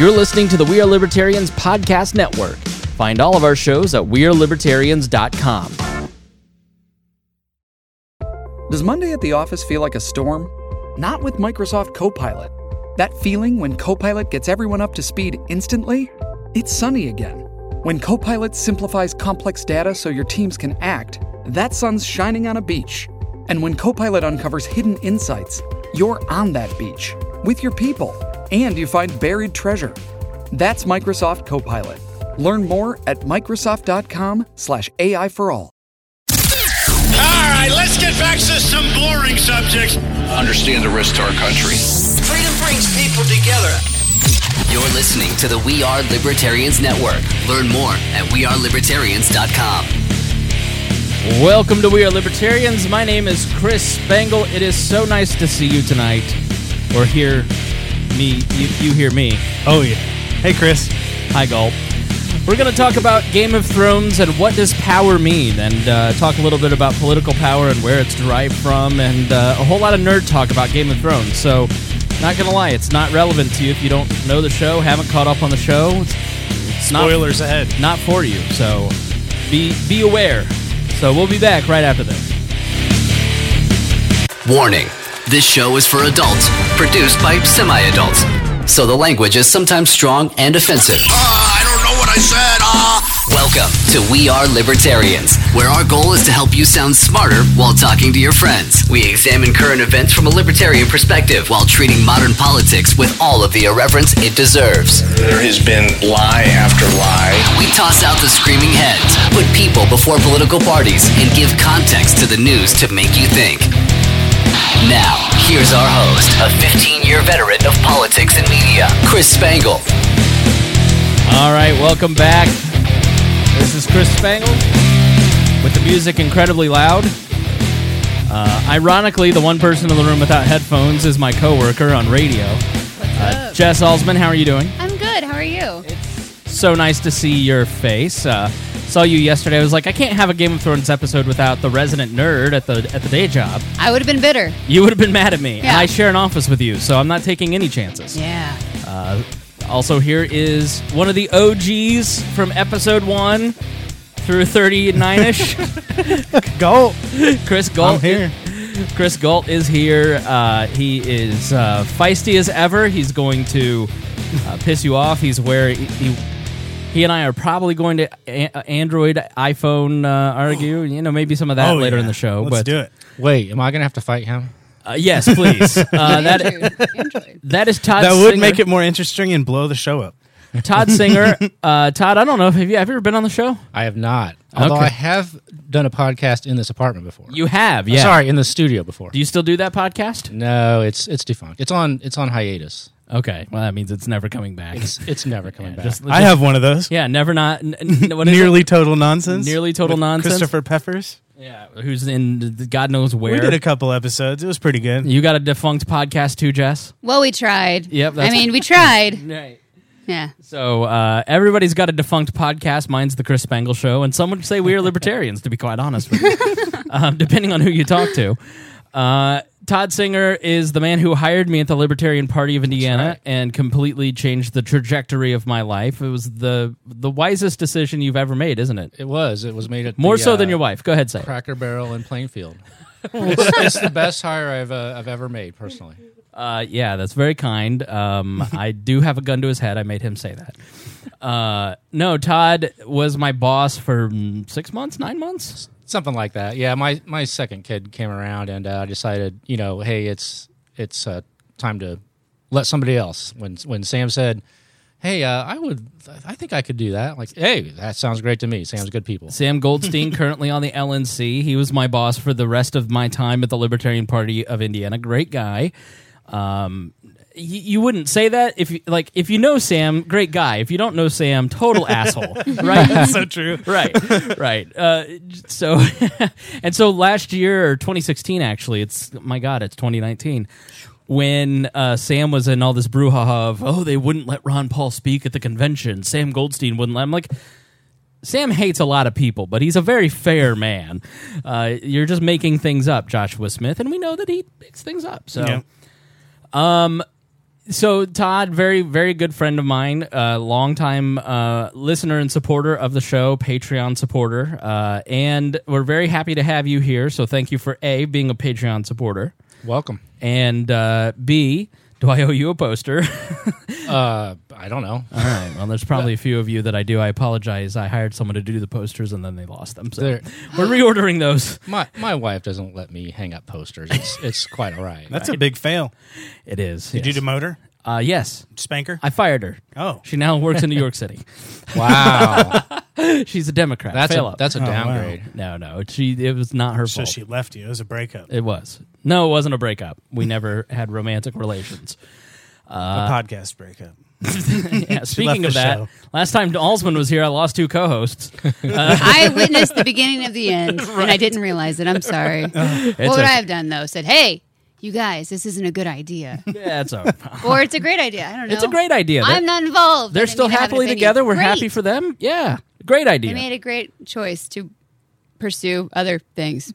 You're listening to the We Are Libertarians Podcast Network. Find all of our shows at WeareLibertarians.com. Does Monday at the office feel like a storm? Not with Microsoft Copilot. That feeling when Copilot gets everyone up to speed instantly? It's sunny again. When Copilot simplifies complex data so your teams can act, that sun's shining on a beach. And when Copilot uncovers hidden insights, you're on that beach with your people and you find buried treasure. That's Microsoft Copilot. Learn more at Microsoft.com slash AI for all. All right, let's get back to some boring subjects. Understand the risk to our country. Freedom brings people together. You're listening to the We Are Libertarians Network. Learn more at wearelibertarians.com. Welcome to We Are Libertarians. My name is Chris Spangle. It is so nice to see you tonight, or hear me. You, you hear me. Oh yeah. Hey Chris. Hi, Gulp. We're going to talk about Game of Thrones and what does power mean, and uh, talk a little bit about political power and where it's derived from, and uh, a whole lot of nerd talk about Game of Thrones. So, not going to lie, it's not relevant to you if you don't know the show, haven't caught up on the show. It's, it's not Spoilers ahead. not for you. So, be be aware. So, we'll be back right after this. Warning this show is for adults, produced by semi adults. So the language is sometimes strong and offensive. Ah, I don't know what I said. Ah. Welcome to We Are Libertarians, where our goal is to help you sound smarter while talking to your friends. We examine current events from a libertarian perspective while treating modern politics with all of the irreverence it deserves. There has been lie after lie. We toss out the screaming heads, put people before political parties, and give context to the news to make you think. Now, here's our host, a 15 year veteran of politics and media, Chris Spangle. All right, welcome back. This is Chris Spangle with the music incredibly loud. Uh, ironically, the one person in the room without headphones is my coworker on radio, uh, Jess Alsman. How are you doing? I'm good. How are you? It's So nice to see your face. Uh, saw you yesterday. I was like, I can't have a Game of Thrones episode without the resident nerd at the at the day job. I would have been bitter. You would have been mad at me. And Yeah. I share an office with you, so I'm not taking any chances. Yeah. Uh, also, here is one of the OGs from episode one through 39 ish. Go. Chris Galt. I'm here. Chris Galt is here. Uh, he is uh, feisty as ever. He's going to uh, piss you off. He's where he, he, he and I are probably going to a- Android, iPhone uh, argue. You know, maybe some of that oh, later yeah. in the show. Let's but do it. Wait, am I gonna have to fight him? Uh, yes, please. Uh, that Android. Android. that is Todd. That would Singer. make it more interesting and blow the show up. Todd Singer. Uh, Todd, I don't know. Have you have you ever been on the show? I have not. Although Okay. I have done a podcast in this apartment before. You have, yeah. Sorry, in the studio before. Do you still do that podcast? no, it's it's defunct. It's on it's on hiatus. Okay, well that means it's never coming back. It's it's never coming back. Just- I have one of those. yeah, never not n- n- what is Nearly total nonsense. Nearly total with nonsense? Christopher Peppers. yeah, who's in the- God knows where. We did a couple episodes. It was pretty good. you got a defunct podcast too, Jess. Well, we tried. Yep, I that's- mean, we tried. Right. Yeah. So uh, everybody's got a defunct podcast. Mine's the Chris Spangle Show, and some would say we are libertarians. to be quite honest with you, um, depending on who you talk to. Uh, Todd Singer is the man who hired me at the Libertarian Party of Indiana right. and completely changed the trajectory of my life. It was the the wisest decision you've ever made, isn't it? it was. It was made at More the, so uh, than your wife. Go ahead, say. Cracker Barrel in Plainfield. it's, it's the best hire I've uh, I've ever made personally. Uh, yeah, that's very kind. Um, I do have a gun to his head. I made him say that. Uh, no, Todd was my boss for mm, six months, nine months. Something like that. Yeah, my my second kid came around and uh, I decided, you know, hey, it's it's uh, time to let somebody else. When when Sam said, "Hey, uh, I would, I think I could do that," like, hey, that sounds great to me. Sam's good people. Sam Goldstein, currently on the LNC. He was my boss for the rest of my time at the Libertarian Party of Indiana. Great guy. Um, you wouldn't say that if you like if you know Sam, great guy. If you don't know Sam, total asshole, right? That's so true. right, right. Uh, so, and so last year or 2016, actually, it's my God, it's 2019. When uh, Sam was in all this brouhaha of, oh, they wouldn't let Ron Paul speak at the convention. Sam Goldstein wouldn't let him. Like, Sam hates a lot of people, but he's a very fair man. Uh, you're just making things up, Joshua Smith, and we know that he makes things up. So, Yeah. So Todd, very very good friend of mine, uh, longtime uh, listener and supporter of the show, Patreon supporter, uh, and we're very happy to have you here. So thank you for a being a Patreon supporter, Welcome. and uh, b do I owe you a poster? Uh, I don't know. All right. Well, there's probably a few of you that I do. I apologize. I hired someone to do the posters and then they lost them. So There- we're reordering those. My my wife doesn't let me hang up posters. It's it's quite all right. That's a big fail. It is. Did you demote her? Uh, yes. Spanker? I fired her. Oh. She now works in New York City. wow. She's a Democrat. That's Fail a up. that's a Oh, wow. downgrade. No, no. She. It was not her So fault. she left you. It was a breakup. It was. No, it wasn't a breakup. We never had romantic relations. a uh, podcast breakup. Yeah, speaking of that, show. last time Alsman was here, I lost two co-hosts. Uh, I witnessed the beginning of the end, and I didn't realize it. I'm sorry. what would okay. I have done though? Said, "Hey, you guys, this isn't a good idea," Yeah, it's all right. or "It's a great idea." I don't know. It's a great idea. I'm not involved. They're still mean to have an happily together. We're Great. happy for them. Yeah, great idea. They made a great choice to pursue other things.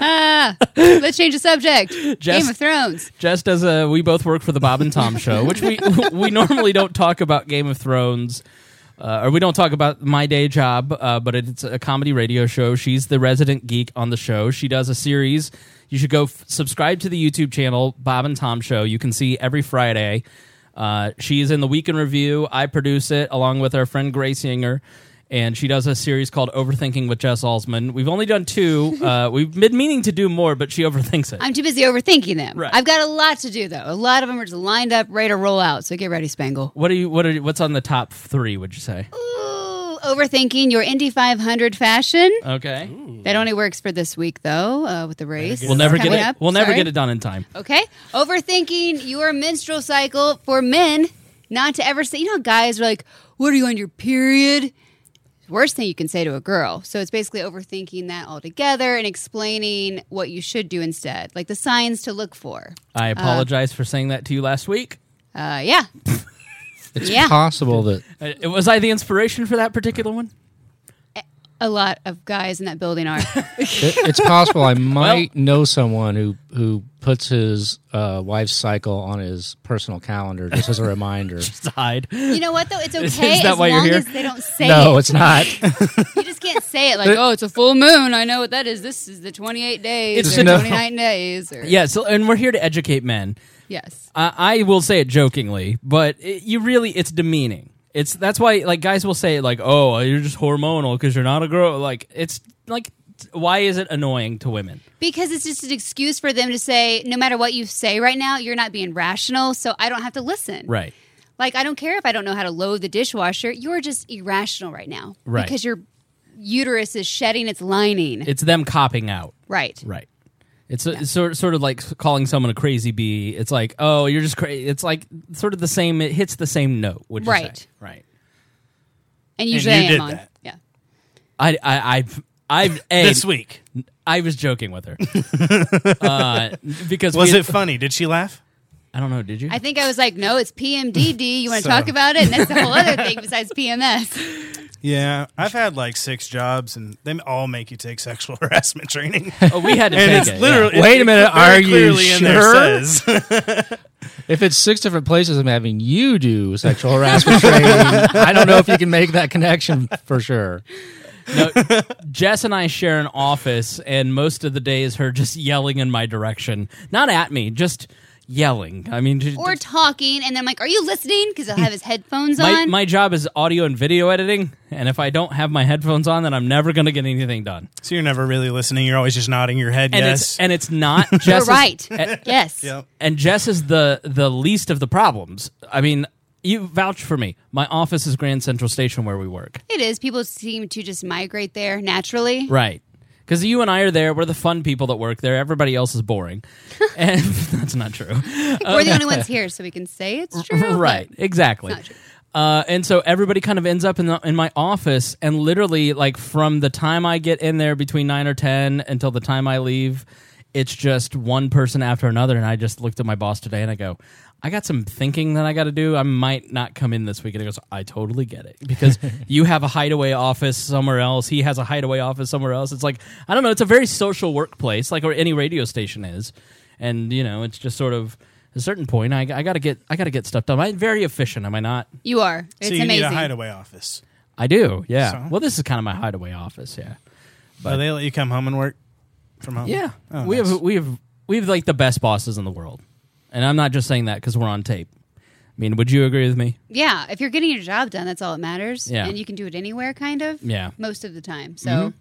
Ah, let's change the subject. Game of Thrones. just as a we both work for the Bob and Tom show, which we we normally don't talk about Game of Thrones. Uh, or we don't talk about my day job, uh, but it's a comedy radio show. She's the resident geek on the show. She does a series. You should go f- subscribe to the YouTube channel Bob and Tom Show. You can see every Friday. Uh, she is in the Weekend Review. I produce it along with our friend Grace Singer, and she does a series called Overthinking with Jess Alsman. We've only done two. Uh, we've been meaning to do more, but she overthinks it. I'm too busy overthinking them. Right. I've got a lot to do though. A lot of them are just lined up, ready to roll out. So get ready, Spangle. What are you? What are? you- What's on the top three? Would you say? Ooh, overthinking your Indy 500 fashion. Okay, That only works for this week though, uh, with the race. we'll never get coming it. up. We'll never Sorry. get it done in time. Okay. Overthinking your menstrual cycle for men, not to ever say, you know, how guys are like, what are you on your period? Worst thing you can say to a girl. So it's basically overthinking that altogether and explaining what you should do instead, like the signs to look for. I apologize for saying that to you last week. Uh, yeah. It's Yeah. possible that Uh, was I the inspiration for that particular one? A lot of guys in that building are. it, it's possible I might know someone who who puts his uh, wife's cycle on his personal calendar just as a reminder. Just hide. you know what though? It's okay is that as why you're long here? as they don't say no, it. it's not. You just can't say it like, oh, it's a full moon. I know what that is. This is the 28 days It's or no- 29 days. Or, Yeah. So, and we're here to educate men. Yes. I, I will say it jokingly, but it, you really, it's demeaning. It's that's why like guys will say like, oh, you're just hormonal because you're not a girl. Like it's like, why is it annoying to women? Because it's just an excuse for them to say, no matter what you say right now, you're not being rational, so I don't have to listen. Right. Like, I don't care if I don't know how to load the dishwasher. You're just irrational right now. Right. Because your uterus is shedding its lining. It's them copping out. right. Right. It's, a, it's sort sort of like calling someone a crazy bee. It's like, oh, you're just crazy. It's like sort of the same. It hits the same note. Would you Right. say? Right. And usually you I am on. that. Yeah. I I I've I've a, This week. I was joking with her uh, because Was we- it funny? Did she laugh? I don't know. Did you? I think I was like, no, it's PMDD. You want to So- talk about it? And that's a whole other thing besides PMS. Yeah, I've had like six jobs, and they all make you take sexual harassment training. oh, we had to and take it's it. yeah. literally Wait a minute, it very are you clearly in there sure? says if it's six different places, I'm having you do sexual harassment training. I don't know if you can make that connection for sure. No, Jess and I share an office, and most of the day is her just yelling in my direction, not at me, just yelling. I mean, just, Or talking, and then I'm like, are you listening? Because he'll have his headphones my on. my job is audio and video editing, and if I don't have my headphones on, then I'm never going to get anything done. so. You're never really listening. You're always just nodding your head. And yes. it's and it's not You're Jess. right. eh, yes. Yep. and Jess is the the least of the problems. I mean, you vouch for me. My office is Grand Central Station where we work. It is. People seem to just migrate there naturally. Right. Because you and I are there. We're the fun people that work there. Everybody else is boring. and that's not true. We're the only ones here, so we can say it's true. right. Exactly. Uh, and so everybody kind of ends up in, the, in my office, and literally, like from the time I get in there between nine or ten until the time I leave, it's just one person after another. And I just looked at my boss today, and I go, "I got some thinking that I got to do. I might not come in this week." And he goes, "I totally get it because you have a hideaway office somewhere else. He has a hideaway office somewhere else. It's like I don't know. It's a very social workplace, like or any radio station is, and you know, it's just sort of." a certain point, I, I got to get I got to get stuff done. I'm very efficient, am I not? You are. It's so you amazing. need a hideaway office. I do. Yeah. So? Well, this is kind of my hideaway office. Yeah. But they let you come home and work from home. Yeah. Oh, we nice. have we have we have like the best bosses in the world, and I'm not just saying that because we're on tape. I mean, would you agree with me? Yeah, if you're getting your job done, that's all that matters. Yeah. And you can do it anywhere, kind of. Yeah. Most of the time. So Mhm.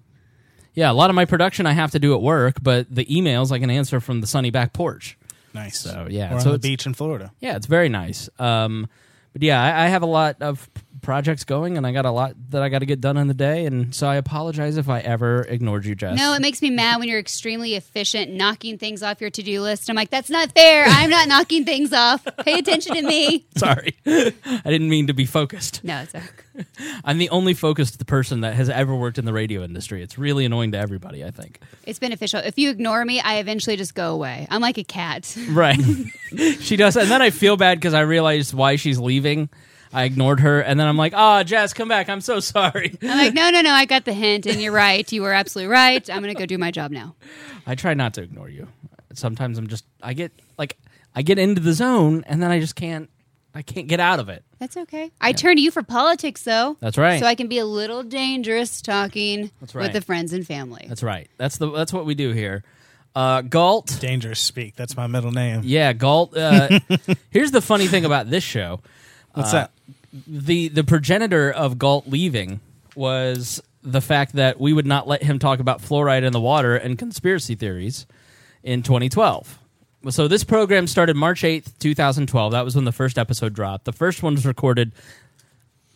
Yeah, a lot of my production I have to do at work, but the emails I can answer from the sunny back porch. nice. So yeah, or so on the beach in Florida. Yeah, it's very nice. Um, but yeah, I, I have a lot of p- projects going, and I got a lot that I got to get done in the day, and so I apologize if I ever ignored you, Jess. No, it makes me mad when you're extremely efficient knocking things off your to do list. I'm like, that's not fair. I'm not knocking things off. Pay attention to me. Sorry, I didn't mean to be focused. No, it's okay. I'm the only focused person that has ever worked in the radio industry. It's really annoying to everybody. I think. It's beneficial. If you ignore me, I eventually just go away. I'm like a cat. Right. she does, and then I feel bad because I realize why she's leaving. I ignored her, and then I'm like, "Ah, Jess, come back. I'm so sorry." I'm like, no, no, no. I got the hint, and you're right. You were absolutely right. I'm going to go do my job now. I try not to ignore you. Sometimes I'm just I get like I get into the zone and then I just can't I can't get out of it. That's okay. I turn to you for politics, though. That's right. So I can be a little dangerous talking That's with the friends and family. That's right. That's the that's what we do here. Uh Galt. Dangerous speak. That's my middle name. Yeah, Galt. Uh, here's the funny thing about this show. What's Uh, that? The the progenitor of Galt leaving was the fact that we would not let him talk about fluoride in the water and conspiracy theories in 2012. So this program started March 8th, 2012. That was when the first episode dropped. The first one was recorded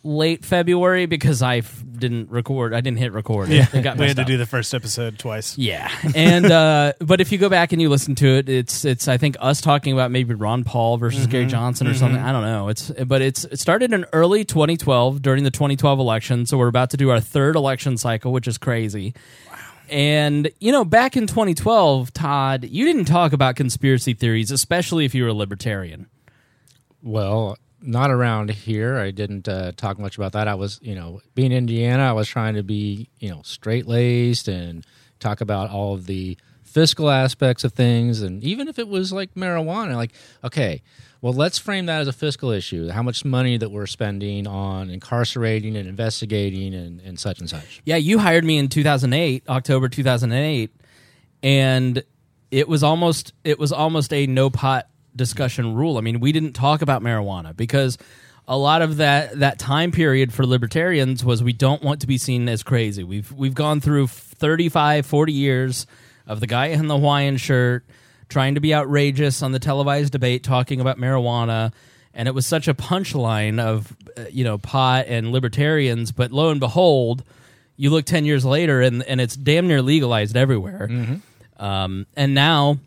late February because I f- didn't record. I didn't hit record. Yeah, It got we had to up. do the first episode twice. Yeah, and uh, but if you go back and you listen to it, it's it's I think us talking about maybe Ron Paul versus Gary Mhm, Johnson or mhm. something. I don't know. It's but it's it started in early 2012 during the 2012 election. So we're about to do our third election cycle, which is crazy. Wow. And you know, back in 2012, Todd, you didn't talk about conspiracy theories, especially if you were a libertarian. Well, not around here. I didn't uh, talk much about that. I was, you know, being in Indiana, I was trying to be, you know, straight laced and talk about all of the fiscal aspects of things. And even if it was like marijuana, like, okay, well, let's frame that as a fiscal issue. How much money that we're spending on incarcerating and investigating and, and such and such. Yeah, you hired me in 2008, October 2008, and it was almost it was almost a no pot discussion rule. I mean, we didn't talk about marijuana because a lot of that that time period for libertarians was we don't want to be seen as crazy. We've we've gone through 35, 40 years of the guy in the Hawaiian shirt trying to be outrageous on the televised debate talking about marijuana and it was such a punchline of you know pot and libertarians but lo and behold you look 10 years later and and it's damn near legalized everywhere um, and now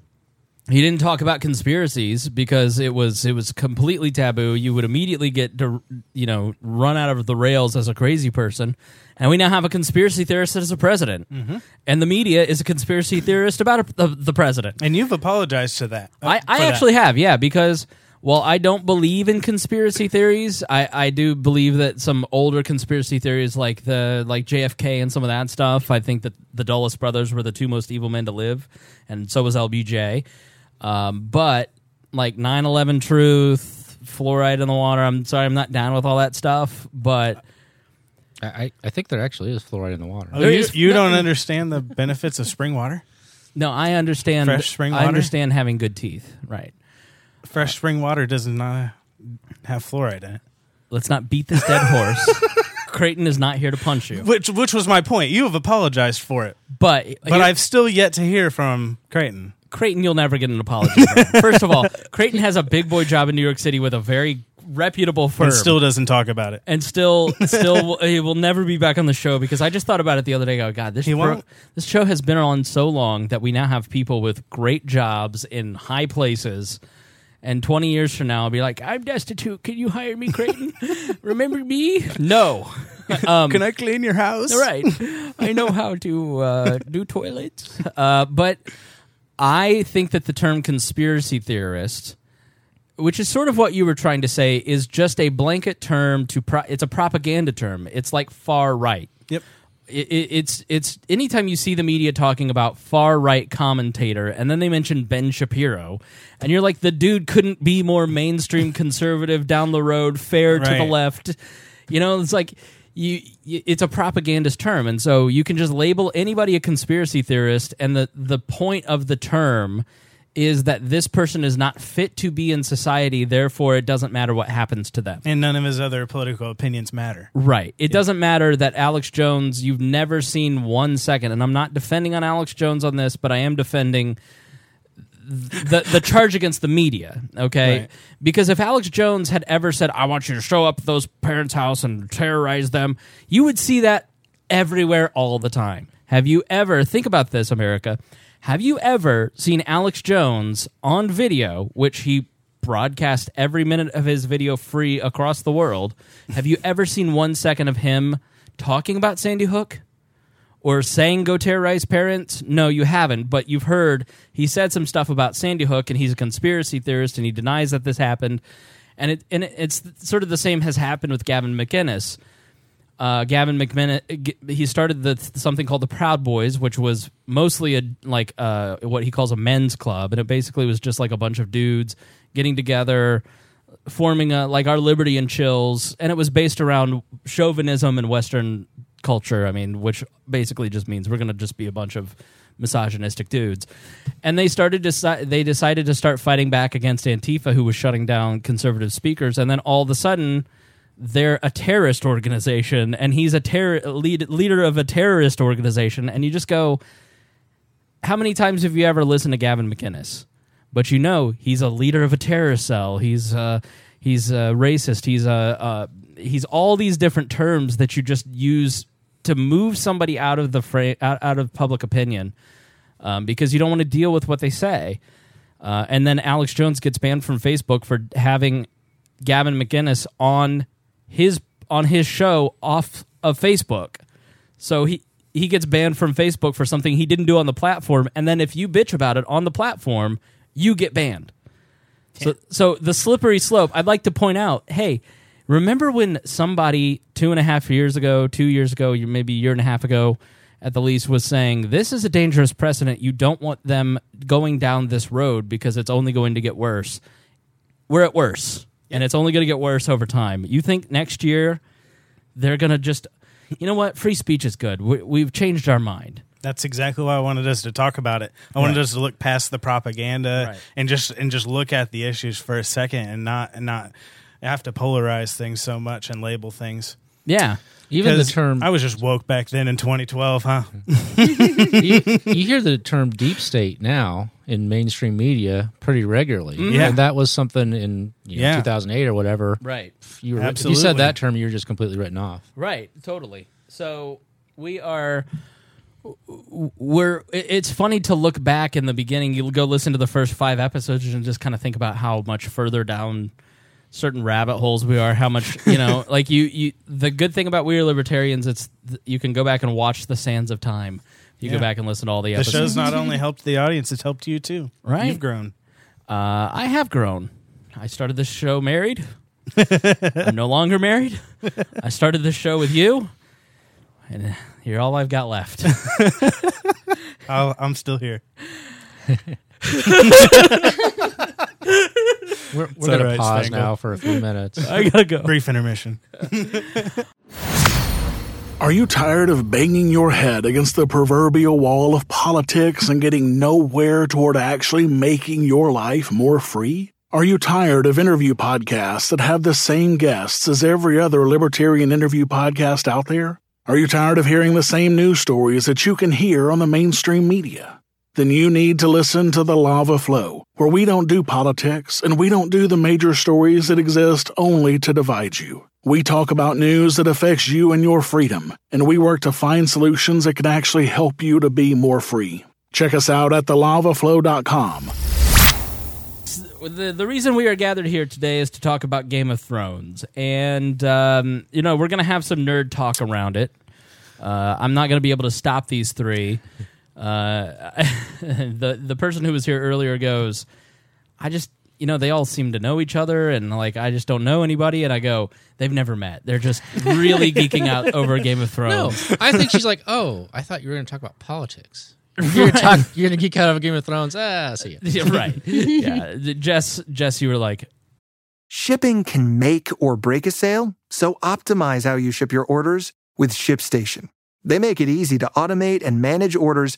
he didn't talk about conspiracies because it was it was completely taboo you would immediately get to, you know run out of the rails as a crazy person and we now have a conspiracy theorist as a president Mhm. and the media is a conspiracy theorist about a, the, the president And you've apologized to that. uh, I, I that. actually have, yeah, because well, I don't believe in conspiracy theories. I, I do believe that some older conspiracy theories, like the like JFK and some of that stuff, I think that the Dulles brothers were the two most evil men to live, and so was LBJ. Um, but like 9-11 truth, fluoride in the water. I'm sorry, I'm not down with all that stuff, but. I, I, I think there actually is fluoride in the water. Oh, you, you don't understand the benefits of spring water? No, I understand. Fresh spring I water? understand having good teeth, right? Fresh spring water does not have fluoride in it. Let's not beat this dead horse. Creighton is not here to punch you. Which which was my point. You have apologized for it. But But I've still yet to hear from Creighton. Creighton, you'll never get an apology. From. First of all, Creighton has a big boy job in New York City with a very reputable firm, And still doesn't talk about it. and still, still, he will never be back on the show because I just thought about it the other day. Oh God, this pro- this show has been on so long that we now have people with great jobs in high places. And 20 years from now, I'll be like, I'm destitute. Can you hire me, Creighton? Remember me? No. Um, Can I clean your house? Right. I know how to uh, do toilets. Uh, but I think that the term conspiracy theorist, which is sort of what you were trying to say, is just a blanket term to. Pro- it's a propaganda term. It's like far right. Yep. it, it, it's it's anytime you see the media talking about far right commentator, and then they mention Ben Shapiro, and you're like, the dude couldn't be more mainstream conservative down the road, fair to the left. You know, it's like you, you it's a propagandist term, and so you can just label anybody a conspiracy theorist, and the the point of the term is that this person is not fit to be in society, therefore it doesn't matter what happens to them. And none of his other political opinions matter. Right. It doesn't matter that Alex Jones, you've never seen one second, and I'm not defending on Alex Jones on this, but I am defending the the charge against the media, okay? Right. Because if Alex Jones had ever said, "I want you to show up at those parents' house and terrorize them," you would see that everywhere all the time. Have you ever think about this, America? Have you ever seen Alex Jones on video, which he broadcast every minute of his video free across the world? Have you ever seen one second of him talking about Sandy Hook? Or saying go terrorize parents? No, you haven't, but you've heard he said some stuff about Sandy Hook and he's a conspiracy theorist and he denies that this happened. And it and it's sort of the same has happened with Gavin McInnes. Uh, Gavin McMinnis, he started the something called the Proud Boys, which was mostly a like uh, what he calls a men's club, and it basically was just like a bunch of dudes getting together, forming a like our Liberty and Chills, and it was based around chauvinism and Western culture. I mean, which basically just means we're going to just be a bunch of misogynistic dudes. And they started deci- they decided to start fighting back against Antifa, who was shutting down conservative speakers, and then all of a sudden. They're a terrorist organization, and he's a terror lead, leader of a terrorist organization. And you just go, how many times have you ever listened to Gavin McInnes? But you know he's a leader of a terrorist cell. He's uh, he's uh, racist. He's uh, uh, he's all these different terms that you just use to move somebody out of the fra- out, out of public opinion um, because you don't want to deal with what they say. Uh, and then Alex Jones gets banned from Facebook for having Gavin McInnes on his on his show off of Facebook. So he he gets banned from Facebook for something he didn't do on the platform, and then if you bitch about it on the platform, you get banned. So so the slippery slope. I'd like to point out, hey, remember when somebody two and a half years ago, two years ago, maybe a year and a half ago, at the least, was saying this is a dangerous precedent. You don't want them going down this road because it's only going to get worse. We're at worse, and it's only going to get worse over time. You think next year they're going to just, you know what? Free speech is good. We, we've changed our mind. That's exactly why I wanted us to talk about it. I wanted Right. us to look past the propaganda Right. and just and just look at the issues for a second and not and not have to polarize things so much and label things. Yeah. Even the term I was just woke back then in 2012, huh? you, you hear the term deep state now in mainstream media pretty regularly. Mm-hmm. Yeah. And that was something in you know, Yeah. 2008 or whatever. Right. You were, if you said that term, you were just completely written off. Right, totally. So we are we're it's funny to look back in the beginning you'll go listen to the first 5 episodes and just kind of think about how much further down certain rabbit holes we are how much you know like you you the good thing about we are libertarians it's th- you can go back and watch the sands of time you go back and listen to all the The episodes show's not only helped the audience, it's helped you too. Right. You've grown. Uh, I have grown. I started this show married. I'm no longer married. I started this show with you, and uh, you're all I've got left. I'll, I'm still here. We're, we're going to right, pause Spangle. now for a few minutes. I gotta go. Brief intermission. Are you tired of banging your head against the proverbial wall of politics and getting nowhere toward actually making your life more free? Are you tired of interview podcasts that have the same guests as every other libertarian interview podcast out there? Are you tired of hearing the same news stories that you can hear on the mainstream media? Then you need to listen to the Lava Flow, where we don't do politics and we don't do the major stories that exist only to divide you. We talk about news that affects you and your freedom, and we work to find solutions that can actually help you to be more free. Check us out at thelavaflow.com. the the reason we are gathered here today is to talk about Game of Thrones, and um, you know we're gonna have some nerd talk around it. Uh, I'm not gonna be able to stop these three. Uh, the the person who was here earlier goes, I just you know, they all seem to know each other, and like I just don't know anybody. And I go, they've never met. They're just really geeking out over Game of No, Thrones. I think she's like, oh, I thought you were going to talk about politics. You're gonna talk. You're going to geek out over Game of Thrones. Ah, see ya. Yeah, right. yeah, Jess, Jess, you were like, Shipping can make or break a sale, so optimize how you ship your orders with ShipStation. They make it easy to automate and manage orders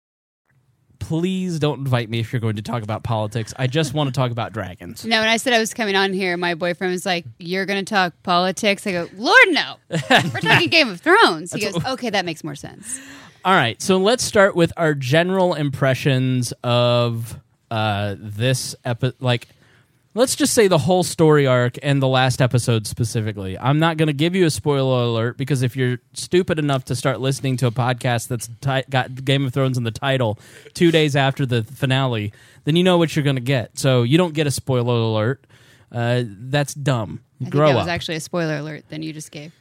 Please don't invite me if you're going to talk about politics. I just want to talk about dragons. No, when I said I was coming on here, my boyfriend was like, "You're going to talk politics." I go, "Lord, no. We're talking Game of Thrones." He That's goes, "Okay, that makes more sense." All right, so let's start with our general impressions of uh, this episode. Like, let's just say the whole story arc and the last episode specifically. I'm not going to give you a spoiler alert because if you're stupid enough to start listening to a podcast that's ti- got Game of Thrones in the title two days after the finale, then you know what you're going to get. So you don't get a spoiler alert. Uh, that's dumb. I think Grow that up. was actually a spoiler alert. Then you just gave.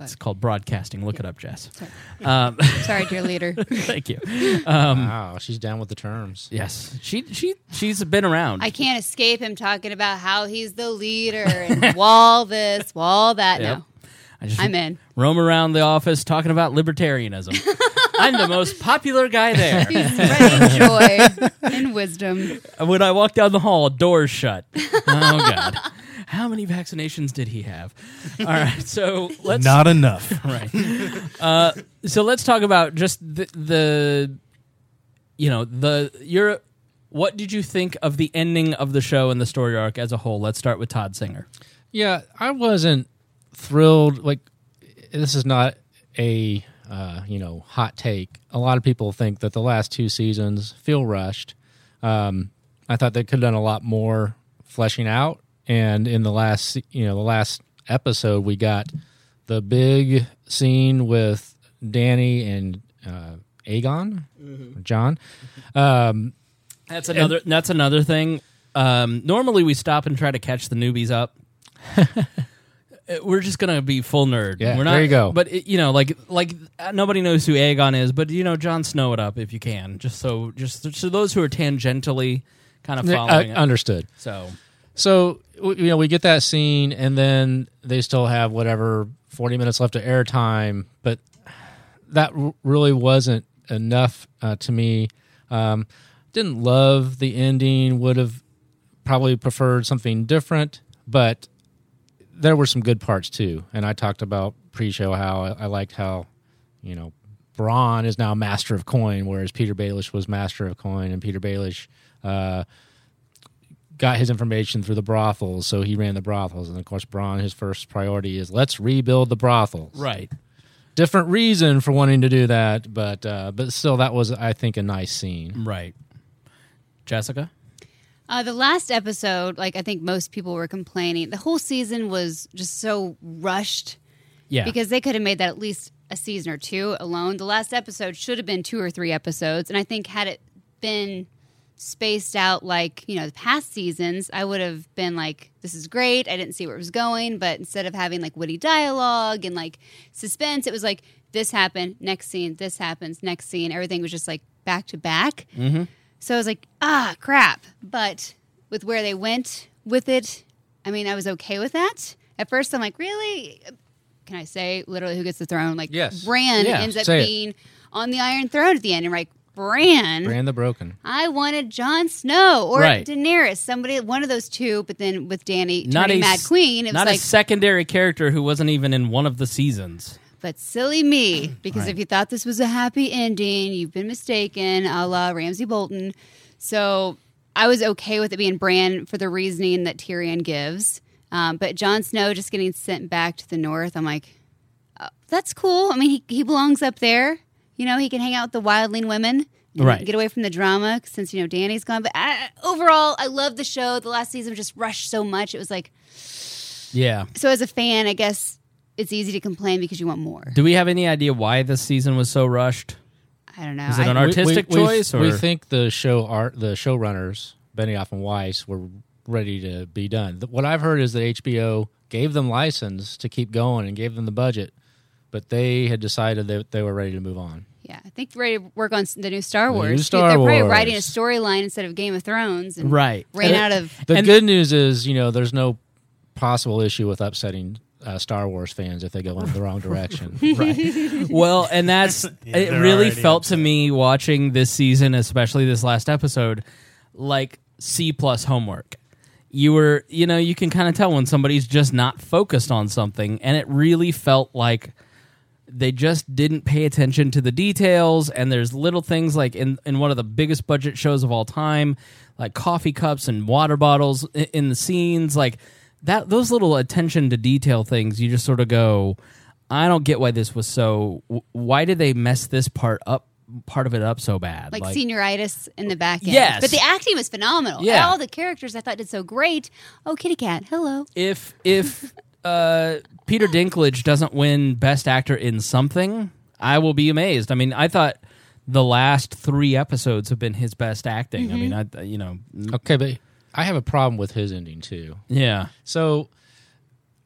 It's called broadcasting. Look it up, Jess. Sorry, Um, Sorry dear leader. Thank you. Um, wow, she's down with the terms. Yes, she she she's been around. I can't escape him talking about how he's the leader and wall this, wall that. Yep. No, I just I'm in. roam around the office talking about libertarianism. I'm the most popular guy there. He's spreading joy and wisdom. when I walk down the hall, doors shut. Oh God. How many vaccinations did he have? All right, so let's Not enough. right. Uh, so let's talk about just the, the you know the your what did you think of the ending of the show and the story arc as a whole? Let's start with Todd Singer. Yeah, I wasn't thrilled. Like, this is not a uh, you know hot take. A lot of people think that the last two seasons feel rushed. Um, I thought they could have done a lot more fleshing out. And in the last, you know, the last episode, we got the big scene with Dany and uh, Aegon, Jon. Um, That's another. that's another thing. Um, normally, we stop and try to catch the newbies up. Uh, We're just gonna be full nerd. Yeah, We're not, there you go. But it, you know, like like uh, nobody knows who Aegon is, but you know, Jon Snow it up if you can, just so just so those who are tangentially kind of following. uh, it. understood. So So you know, we get that scene, and then they still have whatever forty minutes left of airtime, but that really wasn't enough uh, to me. Um, didn't love the ending. Would have probably preferred something different, but there were some good parts too. And I talked about pre-show how I, I liked how you know Bronn is now master of coin, whereas Petyr Baelish was master of coin, and Petyr Baelish. Uh, got his information through the brothels, so he ran the brothels. And of course, Bronn, his first priority is let's rebuild the brothels. right, Different reason for wanting to do that, but uh, but still, that was I think a nice scene. right. Jessica, Uh, the last episode, like I think most people were complaining, the whole season was just so rushed. Yeah. Because they could have made that at least a season or two alone. The last episode should have been two or three episodes. And I think had it been spaced out like, you know, the past seasons, I would have been like, this is great. I didn't see where it was going. But instead of having like witty dialogue and like suspense, it was like, this happened, next scene, this happens, next scene. Everything was just like back to back. Mm-hmm. So I was like, ah, crap. But with where they went with it, I mean, I was okay with that. At first, I'm like, really? Can I say literally who gets the throne? Like, Yes. Bran Yeah, ends up say it. being on the Iron Throne at the end. And like, Bran, Brand the Broken. I wanted Jon Snow or Right. Daenerys, somebody, one of those two. But then with Dany not a Mad Queen, it was not like, a secondary character who wasn't even in one of the seasons. But silly me, because Right. if you thought this was a happy ending, you've been mistaken, a la Ramsay Bolton. So I was okay with it being Bran for the reasoning that Tyrion gives. Um, but Jon Snow just getting sent back to the north, I'm like, uh, that's cool. I mean, he, he belongs up there. You know, he can hang out with the wildling women. Right. Get away from the drama since, you know, Dany's gone. But I, overall, I love the show. The last season was just rushed so much. It was like, Yeah. so as a fan, I guess it's easy to complain because you want more. Do we have any idea why this season was so rushed? I don't know. Is it I- an artistic we, we- choice, We or- think the show art, the showrunners Benioff and Weiss were ready to be done. What I've heard is that HBO gave them license to keep going and gave them the budget, but they had decided that they were ready to move on. Yeah, I think ready to work on the new Star The new Wars. Star They're probably Wars. writing a storyline instead of Game of Thrones, and Right. Ran And- out of The good news is, you know, there's no possible issue with upsetting uh, Star Wars fans if they go in the wrong direction. right. Well, and that's Yeah, it. Really already felt to me watching this season, especially this last episode, like C plus homework. You were, you know, you can kind of tell when somebody's just not focused on something, and it really felt like they just didn't pay attention to the details. And there's little things like in in one of the biggest budget shows of all time, like coffee cups and water bottles in, in the scenes, like that. Those little attention to detail things, you just sort of go, I don't get why this was so. Why did they mess this part up? Part of it up so bad, like, senioritis in the back end. Yes. but the acting was phenomenal. Yeah. all the characters I thought did so great. Oh, Kitty Cat, hello. if if uh, Peter Dinklage doesn't win Best Actor in something, I will be amazed. I mean, I thought the last three episodes have been his best acting. I mean, I you know, okay, but I have a problem with his ending too. Yeah. So,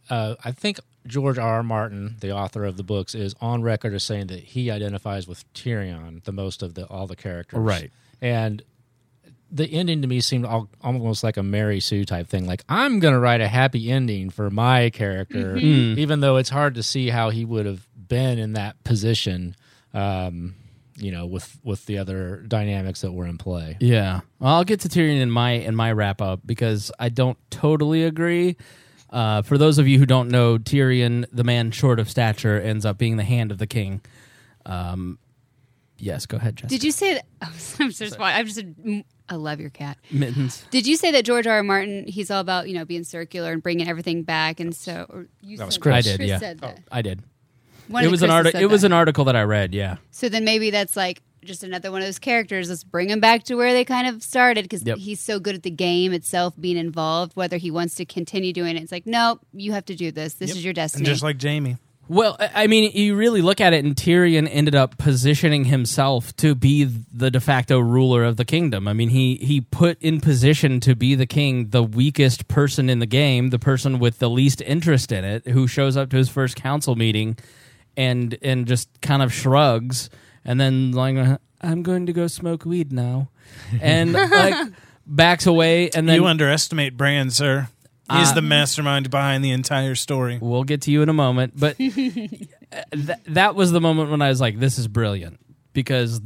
uh, I think George R. R. Martin, the author of the books, is on record as saying that he identifies with Tyrion the most of the all the characters. Right. And the ending to me seemed al- almost like a Mary Sue type thing. Like I'm going to write a happy ending for my character, Mhm. Mm. even though it's hard to see how he would have been in that position. Um, you know, with with the other dynamics that were in play. Yeah. Well, I'll get to Tyrion in my in my wrap up because I don't totally agree. Uh, for those of you who don't know, Tyrion, the man short of stature, ends up being the hand of the king. Um, yes, go ahead, Jessica. Did you say that? I'm just. I'm just. I love your cat. Mittens. Did you say that George R. R. Martin? He's all about you know being circular and bringing everything back, and so or you That was said Chris. I did. Chris yeah, said oh, that. I did. One it of was an Chris's article. said It was that. an article that I read. Yeah. So then maybe that's like just another one of those characters. Let's bring him back to where they kind of started because Yep. he's so good at the game itself, being involved. Whether he wants to continue doing it, it's like, nope, you have to do this. This is your destiny. And just like Jaime. Well, I mean, you really look at it, and Tyrion ended up positioning himself to be the de facto ruler of the kingdom. I mean, he he put in position to be the king, the weakest person in the game, the person with the least interest in it, who shows up to his first council meeting, and and just kind of shrugs, and then like, "Uh, I'm going to go smoke weed now, and like backs away, and then you underestimate Bran, sir. He's Uh, the mastermind behind the entire story. We'll get to you in a moment, but th- that was the moment when I was like, "This is brilliant," because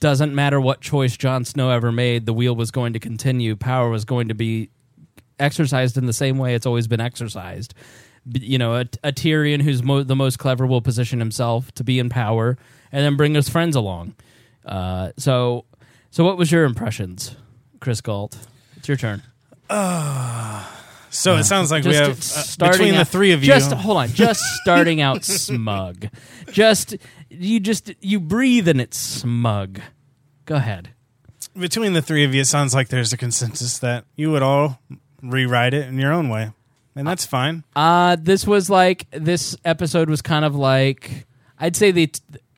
doesn't matter what choice Jon Snow ever made, the wheel was going to continue. Power was going to be exercised in the same way it's always been exercised. You know, a, a Tyrion who's mo- the most clever will position himself to be in power, and then bring his friends along. Uh, so, so what was your impressions, Chris Galt? It's your turn. So it sounds like we have uh, starting between the out- three of you. Just hold on, just starting out smug. Just you just you breathe and it's smug. Go ahead. between the three of you, it sounds like there's a consensus that you would all rewrite it in your own way, and that's fine. Uh this was like this episode was kind of like I'd say the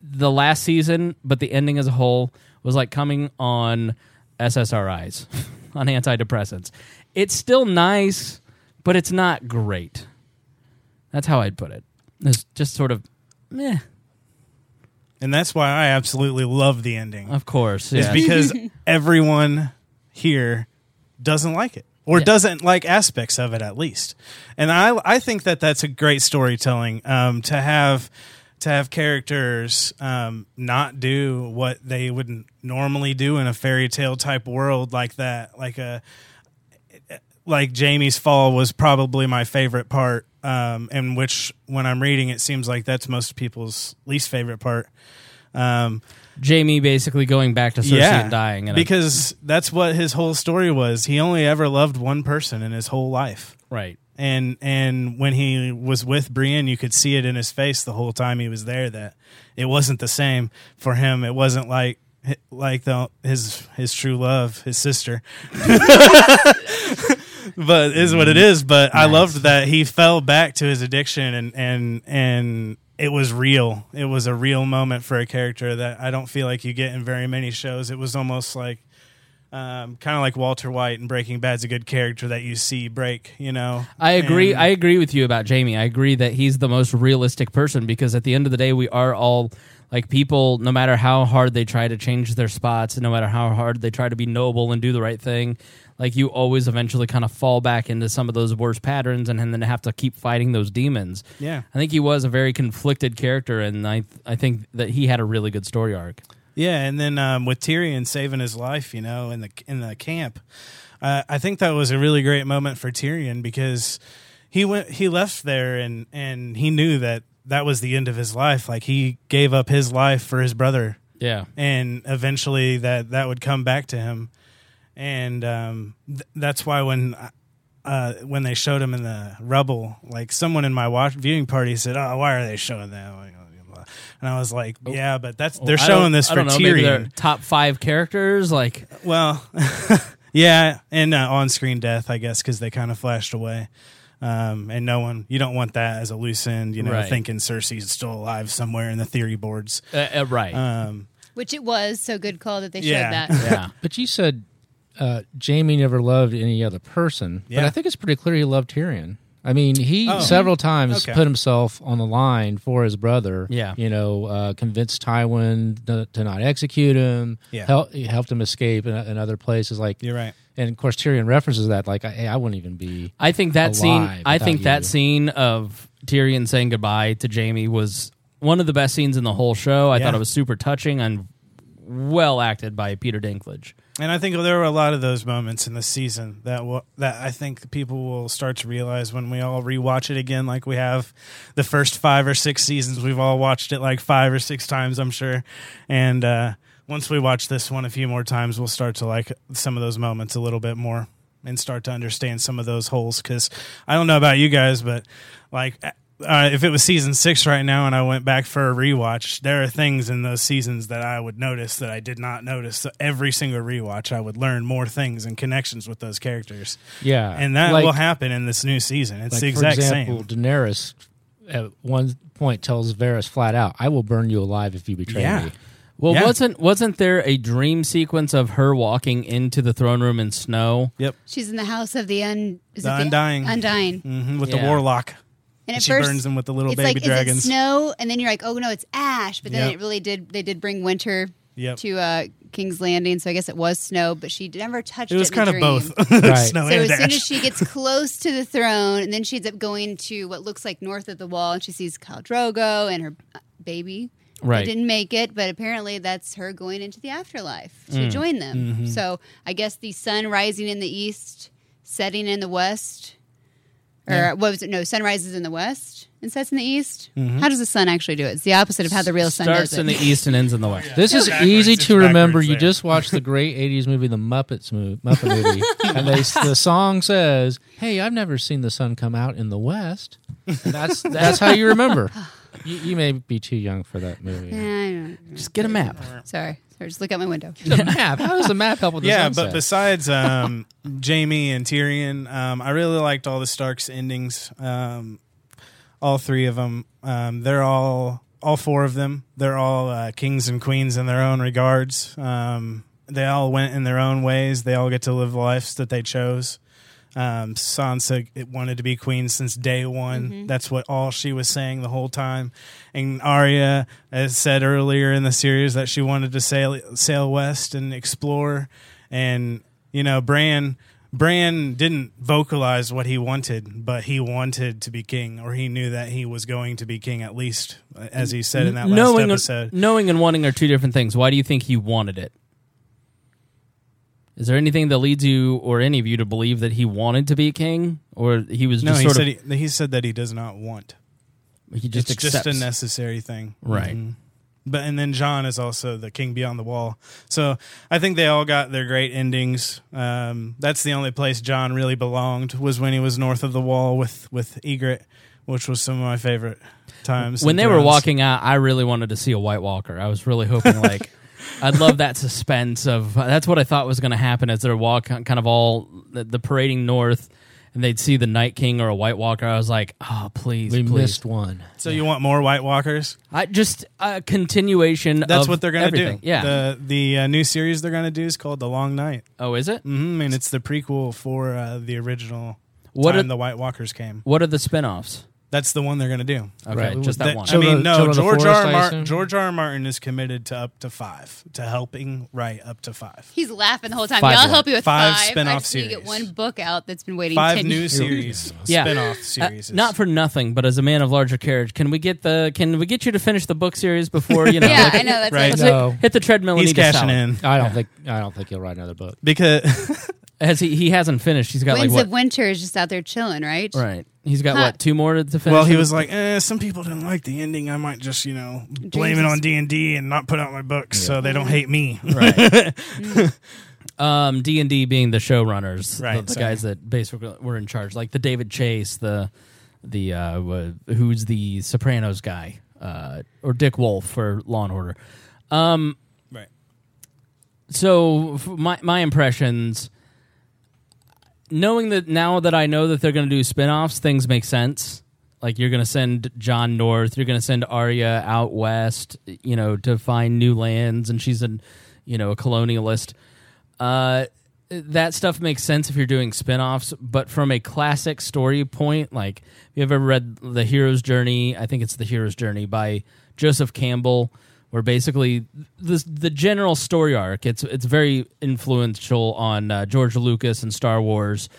the last season, but the ending as a whole was like coming on SSRIs on antidepressants. It's still nice, but it's not great. That's how I'd put it. It's just sort of meh. And that's why I absolutely love the ending. Of course, is yes. because everyone here doesn't like it or Yeah. doesn't like aspects of it at least. And I I think that that's a great storytelling um, to have to have characters um, not do what they would normally do in a fairy tale type world like that, like a like Jaime's fall was probably my favorite part, um, and which when I'm reading it seems like that's most people's least favorite part. Um, Jamie basically going back to Cersei and dying. And because that's what his whole story was. He only ever loved one person in his whole life, right? And and when he was with Brienne, you could see it in his face the whole time he was there that it wasn't the same for him. It wasn't like like the his his true love, his sister. but is what it is. But I loved that he fell back to his addiction and and and it was real. It was a real moment for a character that I don't feel like you get in very many shows. It was almost like um, kind of like Walter White in Breaking Bad's a good character that you see break. You know, I agree. And- I agree with you about Jaime. I agree that he's the most realistic person because at the end of the day, we are all like people. No matter how hard they try to change their spots, no matter how hard they try to be noble and do the right thing, like you always eventually kind of fall back into some of those worst patterns, and and then have to keep fighting those demons. Yeah. I think he was a very conflicted character, and I I think that he had a really good story arc. Yeah, and then um, with Tyrion saving his life, you know, in the in the camp, uh, I think that was a really great moment for Tyrion because he went he left there and and he knew that that was the end of his life. Like he gave up his life for his brother. Yeah. and eventually that that would come back to him, and um, th- that's why when. Uh, when they showed him in the rubble, like someone in my watch viewing party said, "Oh, why are they showing that?" Like, And I was like, "Yeah, but that's they're I showing don't- this I for don't know, maybe Tyrion." top five characters, like Well, yeah, and uh, on-screen death, I guess, because they kind of flashed away. Um, and no one, you don't want that as a loose end, you know, Right. thinking Cersei's still alive somewhere in the theory boards. Uh, uh, right. Um, Which it was, so good call that they Yeah. showed that. yeah. But you said uh, Jaime never loved any other person. But I think it's pretty clear he loved Tyrion. I mean, he Oh. several times Okay. put himself on the line for his brother. Yeah. you know, uh, convinced Tywin to, to not execute him. Yeah. Hel- he helped him escape in, in other places. Like, you're right. and of course Tyrion references that. Like, I, hey, I wouldn't even be. I think that scene. I think without that scene of Tyrion saying goodbye to Jaime was one of the best scenes in the whole show. I Yeah. thought it was super touching and well acted by Peter Dinklage. And I think there were a lot of those moments in the season that that I think people will start to realize when we all rewatch it again, like we have the first five or six seasons. We've all watched it like five or six times, I'm sure. And uh, once we watch this one a few more times, we'll start to like some of those moments a little bit more and start to understand some of those holes. Because I don't know about you guys, but like. Uh, if it was season six right now and I went back for a rewatch, there are things in those seasons that I would notice that I did not notice. So every single rewatch, I would learn more things and connections with those characters. Yeah, And that Like- will happen in this new season. It's Like, the exact for example, same. Daenerys at one point tells Varys flat out, "I will burn you alive if you betray Yeah. me." Well, Yeah. wasn't wasn't there a dream sequence of her walking into the throne room in snow? Yep. She's in the house of the un, is The it Undying. Undying. hmm with Yeah. the warlock. And at she first, burns them with the little it's baby like, dragons. Is it snow? And then you're like, oh no, it's ash. But then Yep. it really did. They did bring winter Yep. to uh, King's Landing, so I guess it was snow. But she never touched it. It was in kind the of dream. both Right. snow So and as soon ash. as she gets close to the throne, and then she ends up going to what looks like north of the wall, and she sees Khal Drogo and her uh, baby. Right. Didn't make it, but apparently that's her going into the afterlife Mm. to join them. Mm-hmm. So I guess the sun rising in the east, setting in the west, or what was it? No, sun rises in the west and sets in the east. Mm-hmm. How does the sun actually do it? It's the opposite of how the real sun Starts does it. in the east and ends in the west. This is Backwards, easy it's to remember. backwards You just watched the great '80s movie, The Muppets movie, Muppet movie, and they, the song says, "Hey, I've never seen the sun come out in the west." And that's that's how you remember. You, you may be too young for that movie. Yeah, I know. Just get a map. Sorry, sorry. Just look out my window. The map. How does the map help with the yeah, sunset? but besides um, Jaime and Tyrion, um, I really liked all the Starks endings. Um, all three of them. Um, they're all all four of them. They're all uh, kings and queens in their own regards. Um, they all went in their own ways. They all get to live lives that they chose. Um, Sansa it wanted to be queen since day one. That's what all she was saying the whole time. And Arya has said earlier in the series that she wanted to sail sail west and explore. And you know, Bran Bran didn't vocalize what he wanted, but he wanted to be king, or he knew that he was going to be king at least, as he said in that last knowing, episode. knowing and wanting are two different things. Why do you think he wanted it? Is there anything that leads you or any of you to believe that he wanted to be a king, or he was no, just he sort said of he, he said that he does not want. he just it's just a necessary thing, Right. Mhm. But and then Jon is also the king beyond the wall. So I think they all got their great endings. Um, that's the only place Jon really belonged was when he was north of the wall with with Ygritte, which was some of my favorite times. when they were walking out, I really wanted to see a White Walker. I was really hoping like I'd love that suspense of that's what I thought was going to happen as they're walking kind of all the, the parading north and they'd see the Night King or a White Walker. I was like, oh, please, We please. missed one. So you want more White Walkers? I just a continuation. That's of what they're going to do. everything. Yeah. The the uh, new series they're going to do is called The Long Night. oh, is it? Mm-hmm, and it's the prequel for uh, the original What time are- the White Walkers came. What are the spin-offs? That's the one they're going to do. Okay, Right. just that That- one. I mean, no. Children George Forest, R. R. I Martin. George R. R. Martin is committed to up to five, to helping write up to five. He's laughing the whole time. Five Yeah, I'll help you with Five five. spin-off I just need to get one book out that's been waiting Five 10 new years. series, Yeah. spin-off Uh, series. not for nothing, but as a man of larger carriage, can we get the can we get you to finish the book series before you know? Yeah, like, I know. That's Right. like, No. hit, hit the treadmill. He's and cashing in I don't think I don't think he'll write another book. because Has he? He hasn't finished. He's got Winds like of what? Winter is just out there chilling, right? Right. He's got Huh. what? Two more to finish. well, he was like, eh, some people didn't like the ending. I might just you know blame it Jesus. on D and D and not put out my books so they don't hate me. right. um, D and D being the showrunners, the- Right, The, sorry. guys that basically were in charge, like the David Chase, the the uh, wha- who's the Sopranos guy, uh, or Dick Wolf for Law and Order. Um, right. so f- my my impressions knowing that now that I know that they're going to do spin-offs, things make sense. Like you're going to send Jon North, you're going to send Arya out west, you know, to find new lands and she's a you know, a colonialist. Uh that stuff makes sense if you're doing spin-offs, but from a classic story point, like if you've ever read The Hero's Journey, I think it's The Hero's Journey by Joseph Campbell, where basically the the general story arc it's it's very influential on uh, George Lucas and Star Wars.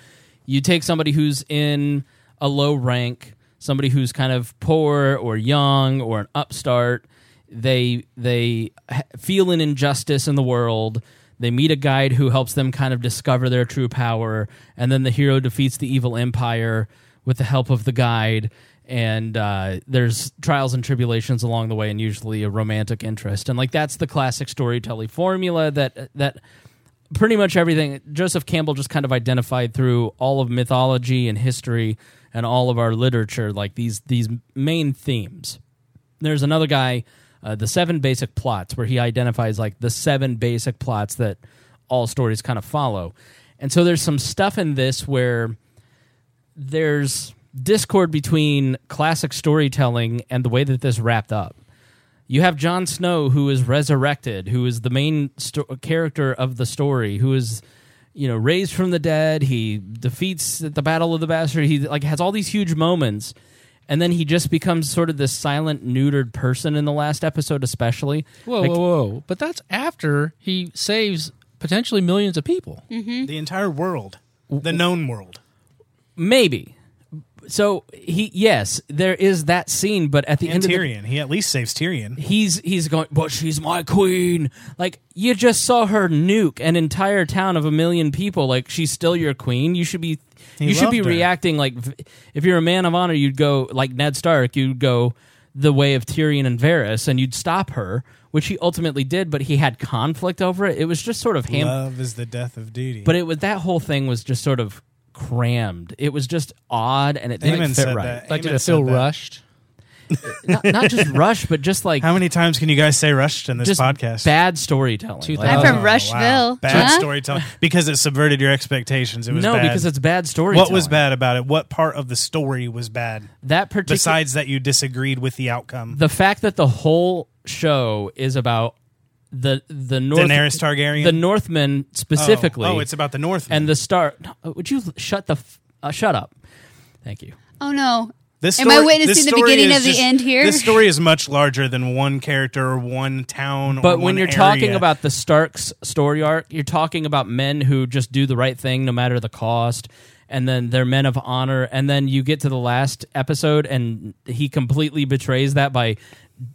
You take somebody who's in a low rank, somebody who's kind of poor or young or an upstart. They they feel an injustice in the world. They meet a guide who helps them kind of discover their true power, and then the hero defeats the evil empire with the help of the guide and uh, there's trials and tribulations along the way and usually a romantic interest. And like that's the classic storytelling formula that that pretty much everything joseph campbell just kind of identified through all of mythology and history and all of our literature like these these main themes. There's another guy uh, the seven basic plots where he identifies like the seven basic plots that all stories kind of follow. And so there's some stuff in this where there's discord between classic storytelling and the way that this wrapped up. You have Jon Snow, who is resurrected, who is the main sto- character of the story, who is, you know, raised from the dead. He defeats at the Battle of the Bastard. He like has all these huge moments, and then he just becomes sort of this silent, neutered person in the last episode, especially. Whoa, Like, whoa, whoa! But that's after he saves potentially millions of people. Mm-hmm. The entire world, the known world. Maybe. So he yes, there is that scene, but at the And end of the, Tyrion, he at least saves Tyrion. he's he's going, but she's my queen. Like you just saw her nuke an entire town of a million people. Like she's still your queen. You should be He you should be her. reacting like if you're a man of honor, you'd go like Ned Stark. You'd go the way of Tyrion and Varys, and you'd stop her, which he ultimately did. But he had conflict over it. It was just sort of ham. Love is the death of duty. But it was that whole thing was just sort of crammed. It was just odd, and it didn't Aemon fit said right. that. Like, did Aemon it feel said that. rushed? Not, not just rushed, but just like How many times can you guys say rushed in this just podcast? bad storytelling. Two Like- I'm thousand. from oh, Rushville. Bad Huh? storytelling because it subverted your expectations. It was no, bad. because it's bad storytelling. what was bad about it? What part of the story was bad? That particular Besides that, you disagreed with the outcome. the fact that the whole show is about the the North Daenerys Targaryen? the Northmen specifically. Oh, oh, it's about the North. and the start. Would you shut the f- uh, shut up? Thank you. Oh no. This Am I witnessing this the beginning is of the end here? This story is much larger than one character or one town. or But when one you're talking about the Starks story arc, you're talking about men who just do the right thing no matter the cost. And then they're men of honor. And then you get to the last episode, and he completely betrays that by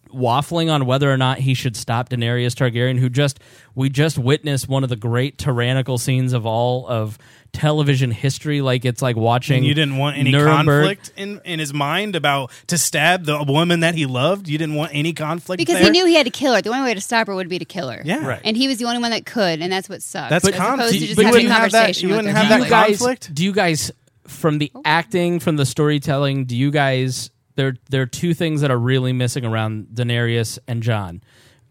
waffling on whether or not he should stop Daenerys Targaryen, who just we just witnessed one of the great tyrannical scenes of all of television history. Like it's like watching. And you didn't want any Nuremberg. conflict in, in his mind about to stab the woman that he loved. You didn't want any conflict Because there? he knew he had to kill her. The only way to stop her would be to kill her. Yeah. Right. And he was the only one that could, and that's what sucked. That's as con- to you- just but you a wouldn't have that- conversation you wouldn't have that you guys, conflict? Do you guys, from the oh. acting, from the storytelling, do you guys? There, there are two things that are really missing around Daenerys and John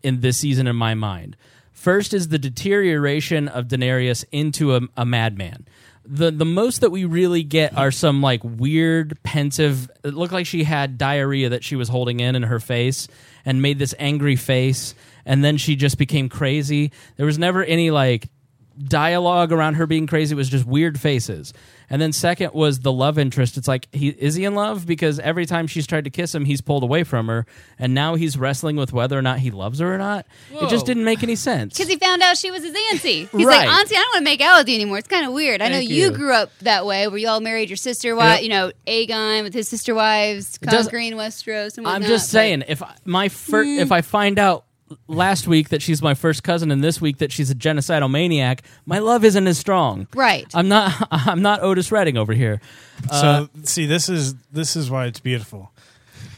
in this season, in my mind. First is the deterioration of Daenerys into a, a madman. the the most that we really get are some like weird pensive it looked like she had diarrhea that she was holding in in her face and made this angry face and then she just became crazy there was never any like dialogue around her being crazy it was just weird faces and then second was the love interest it's like he is he in love because every time she's tried to kiss him he's pulled away from her and now he's wrestling with whether or not he loves her or not it just didn't make any sense Because he found out she was his auntie. He's Right. like, Auntie, I don't want to make out with you anymore. It's kind of weird. I know you. you. grew up that way, where you all married your sister Yep. wife. You know, Aegon with his sister wives, It does- conquering Westeros. And I'm whatnot, just but- saying, if I- my fir- Mm. if I find out last week that she's my first cousin and this week that she's a genocidal maniac, my love isn't as strong. Right. I'm not. I'm not Otis Redding over here. Uh, So see, this is this is why it's beautiful,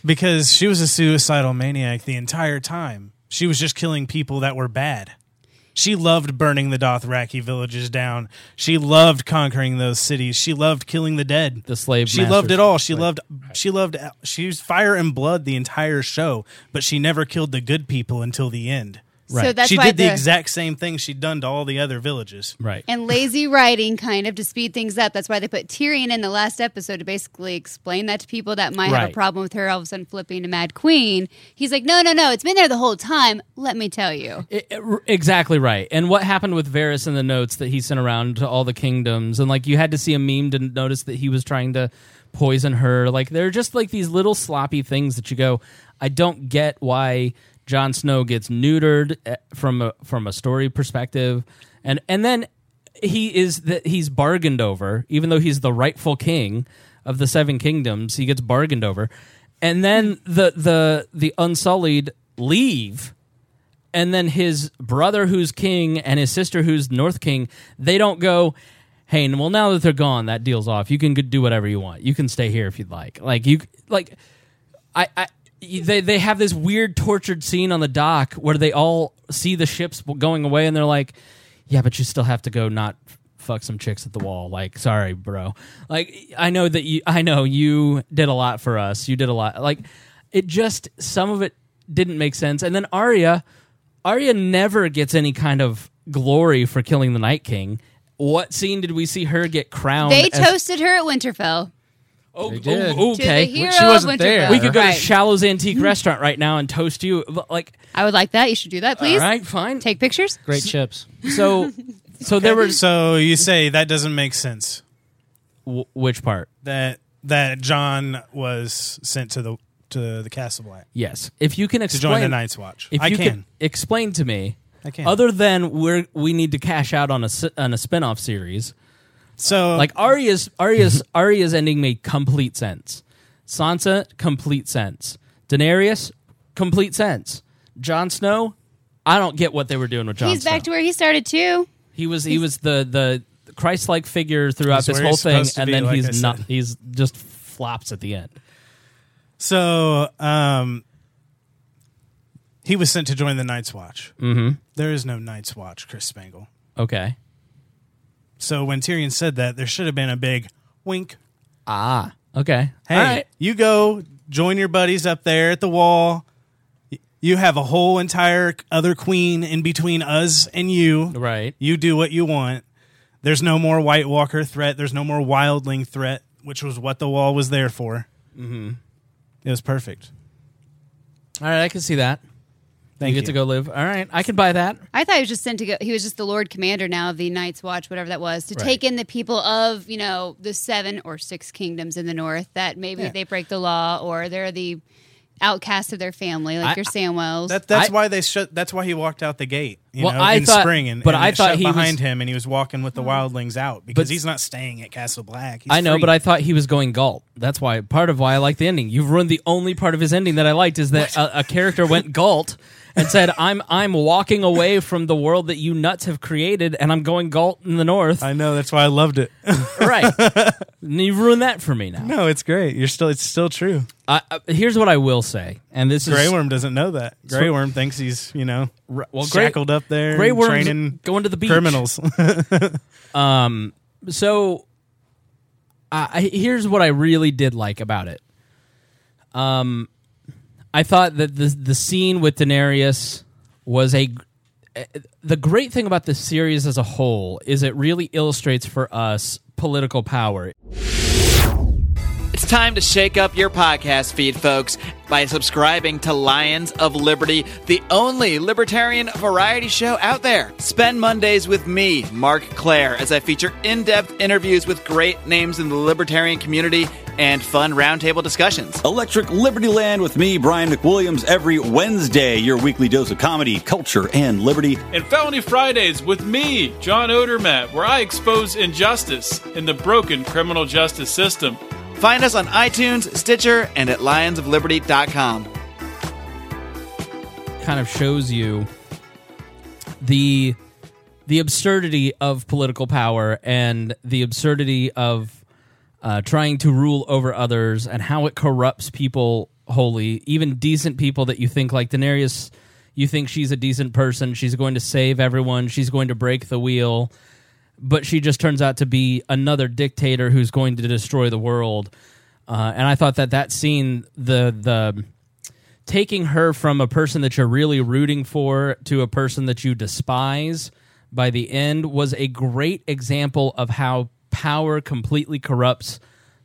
because she was a suicidal maniac the entire time. She was just killing people that were bad. She loved burning the Dothraki villages down. She loved conquering those cities. She loved killing the dead. The slave. She loved it all. She Right. loved. She loved. She was fire and blood the entire show, but she never killed the good people until the end. So that's she why did the, the- exact same thing she'd done to all the other villages. Right. and lazy writing kind of to speed things up. That's why they put Tyrion in the last episode to basically explain that to people that might have Right. a problem with her all of a sudden flipping to Mad Queen. He's like, no, no, no, it's been there the whole time. Let me tell you. I- I- r- exactly right. And what happened with Varys in the notes that he sent around to all the kingdoms, and like you had to see a meme to notice that he was trying to poison her. Like they're just like these little sloppy things that you go, I don't get why Jon Snow gets neutered eh, from a from a story perspective, and and then he is that he's bargained over, even though he's the rightful king of the Seven Kingdoms. He gets bargained over, and then the the the Unsullied leave. And then his brother who's king and his sister who's north king they don't go hey well now that they're gone that deal's off. You can do whatever you want. You can stay here if you'd like. Like you like i i they they have this weird tortured scene on the dock where they all see the ships going away and they're like yeah but you still have to go not fuck some chicks at the wall like sorry bro like i know that you i know you did a lot for us you did a lot like it just some of it didn't make sense and then Arya Arya never gets any kind of glory for killing the Night King. What scene did we see her get crowned? They as- toasted her at Winterfell. Oh, They oh, did. oh, To okay. the hero she wasn't of there. Winterfell. we could go Right. to Shallow's Antique mm-hmm. Restaurant right now and toast you. Like, I would like that. You should do that, please. all right, fine. Take pictures. Great chips. So, so there was So you say that doesn't make sense. w- which part? that that Jon was sent to the to the Castle Black Yes, if you can to explain join the Night's Watch. If I you can. explain to me, I can. other than we're we need to cash out on a s- on a spinoff series. So Like Arya's Arya's Arya's ending made complete sense. Sansa, complete sense. Daenerys, complete sense. Jon Snow, I don't get what they were doing with Jon He's Snow. back to where he started too. he was he was the the Christ-like figure throughout He's this where whole he's thing, supposed to and be, then like I he's not. He's just flops at the end. so um he was sent to join the Night's Watch. Mm-hmm. There is no Night's Watch, Chris Spangle. Okay. So when Tyrion said that, there should have been a big wink. Ah. Okay. Hey, All right. you go join your buddies up there at the wall. You have a whole entire other queen in between us and you. Right. You do what you want. There's no more White Walker threat. There's no more Wildling threat, which was what the wall was there for. Mm-hmm. It was perfect. All right. I can see that. Thank you you. get to go live. All right. I can buy that. I thought he was just sent to go. He was just the Lord Commander now of the Night's Watch, whatever that was, to Right. take in the people of you know the seven or six kingdoms in the north that maybe Yeah. they break the law or they're the outcasts of their family, like I- your Samwells. That, that's I- why they shut. That's why he walked out the gate. You Well, know, I in thought- spring, and but and I thought shut he was- behind him, and he was walking with the wildlings out because But- he's not staying at Castle Black. He's I know, free. but I thought he was going Galt. That's why part of why I like the ending. You've ruined the only part of his ending that I liked is that a, a character went Galt and said, "I'm I'm walking away from the world that you nuts have created, and I'm going Galt in the north." I know that's why I loved it. right? you ruined that for me now. no, it's great. You're still. It's still true. I, here's what I will say, and this Grey is Worm doesn't know that. Grey Worm thinks he's you know R- well, Grey- shackled up there, Grey Worm's training going to the beach. criminals. Um, so uh, I, here's what I really did like about it. Um, I thought that the the scene with Daenerys was a the great thing about the series as a whole is it really illustrates for us political power. It's time to shake up your podcast feed, folks, by subscribing to Lions of Liberty, the only libertarian variety show out there. Spend Mondays with me, Mark Claire, as I feature in depth interviews with great names in the libertarian community and fun roundtable discussions. Electric Liberty Land with me, Brian McWilliams, every Wednesday, your weekly dose of comedy, culture, and liberty. And Felony Fridays with me, John Odermatt, where I expose injustice in the broken criminal justice system. Find us on iTunes, Stitcher, and at lionsofliberty.com. kind of shows you the the absurdity of political power and the absurdity of uh, trying to rule over others and how it corrupts people wholly, even decent people that you think like Daenerys. You think she's a decent person. She's going to save everyone. She's going to break the wheel, but she just turns out to be another dictator who's going to destroy the world. Uh, and I thought that that scene, the the taking her from a person that you're really rooting for to a person that you despise by the end was a great example of how power completely corrupts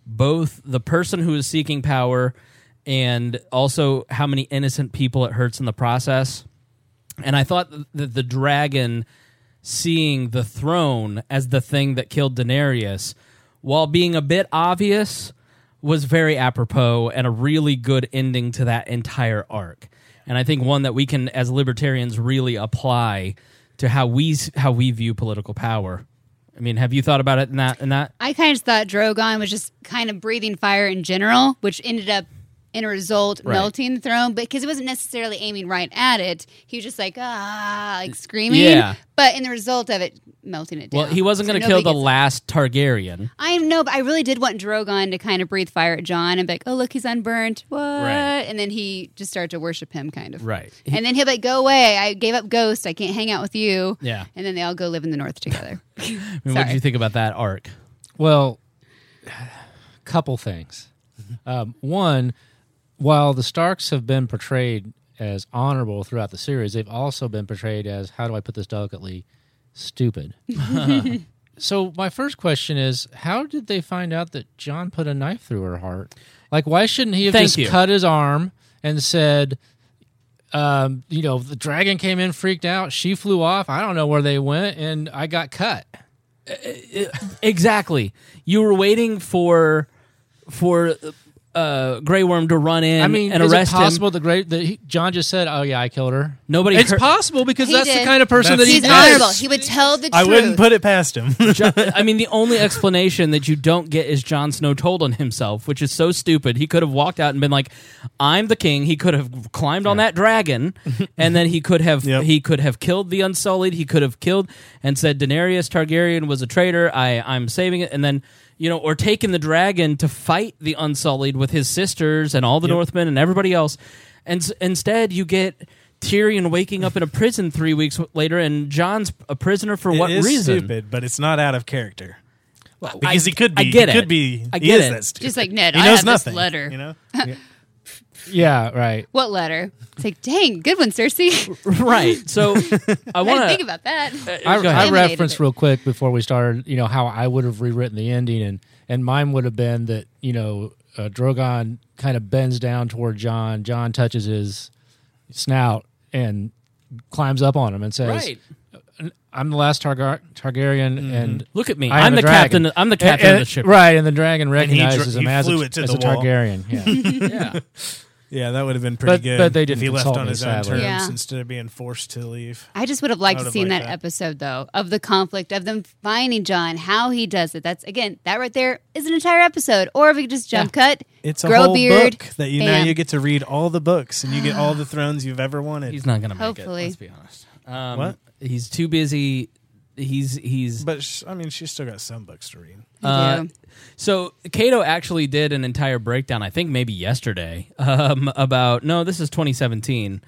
both the person who is seeking power and also how many innocent people it hurts in the process. And I thought that the dragon seeing the throne as the thing that killed Daenerys, while being a bit obvious, was very apropos and a really good ending to that entire arc. And I think one that we can, as libertarians, really apply to how we how we view political power. I mean, have you thought about it in that in that? I kind of thought Drogon was just kind of breathing fire in general, which ended up in a result Right. melting the throne, but because he wasn't necessarily aiming right at it, he was just like ah, like screaming. Yeah. But in the result of it, melting it down. Well, he wasn't So going to kill the gets- last Targaryen. I know, but I really did want Drogon to kind of breathe fire at Jon and be like, "Oh, look, he's unburnt." What? Right. And then he just started to worship him, kind of. Right. And then he'll be like, "Go away! I gave up Ghost. I can't hang out with you." Yeah. And then they all go live in the north together. I mean, what Sorry. did you think about that arc? Well, couple things. Um, one, while the Starks have been portrayed as honorable throughout the series, they've also been portrayed as how do I put this delicately, stupid. so my first question is, how did they find out that Jon put a knife through her heart? Like, why shouldn't he have Thank just you. cut his arm and said? Um, you know, the dragon came in, freaked out. She flew off. I don't know where they went, and I got cut. Exactly. You were waiting for for uh, Grey Worm to run in I mean, and is arrest it possible him. the great that he, Jon just said, "Oh yeah, I killed her." Nobody. It's heard- possible because He that's the did. kind of person that That's- he He's is. honorable. He would tell the truth. I wouldn't put it past him. Jo- I mean, the only explanation that you don't get is Jon Snow told on himself, which is so stupid. He could have walked out and been like, "I'm the king." He could have climbed on that dragon, and then he could have Yep. he could have killed the Unsullied. He could have killed and said Daenerys Targaryen was a traitor. I I'm saving it, and then. You know, or taken the dragon to fight the Unsullied with his sisters and all the Yep. Northmen and everybody else, and s- instead you get Tyrion waking up in a prison three weeks later, and Jon's a prisoner for what it is reason? stupid, but it's not out of character. I- because he could be. I get he it. could be. I he get is it. that stupid. Just like Ned, he I knows have nothing. this letter. You know. Yeah, right. What letter? It's like, dang, good one, Cersei. right. So I want didn't think about that. Uh, I, Go. I referenced it. real quick before we started, you know, how I would have rewritten the ending, and and mine would have been that you know, uh, Drogon kind of bends down toward Jon. Jon touches his snout and climbs up on him and says, Right. Uh, "I'm the last Targar- Targaryen, mm-hmm. and Look at me. I am the dragon." captain. I'm the captain and- of the ship. right?" And the dragon And he dr- recognizes him as a, as a. Targaryen. Yeah. Yeah. Yeah, that would have been pretty But- good. but they if didn't he left consult on me, his own sadly. terms Yeah. instead of being forced to leave. I just would have liked I to would have seen that, liked that. episode though of the conflict of them finding Jon, how he does it. That's again that right there is an entire episode. Or if we could just jump cut, It's a grow whole a beard, book that you now bam. you get to read all the books and you get all the thrones you've ever wanted. He's not gonna make Hopefully. it. Let's be honest. Um, What? He's too busy. He's he's. but sh- I mean, she's still got some books to read. Uh, so Cato actually did an entire breakdown. I think maybe yesterday um, about no. This is 2017.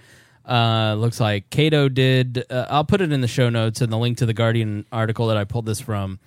Uh, looks like Cato did. Uh, I'll put it in the show notes and the link to the Guardian article that I pulled this from.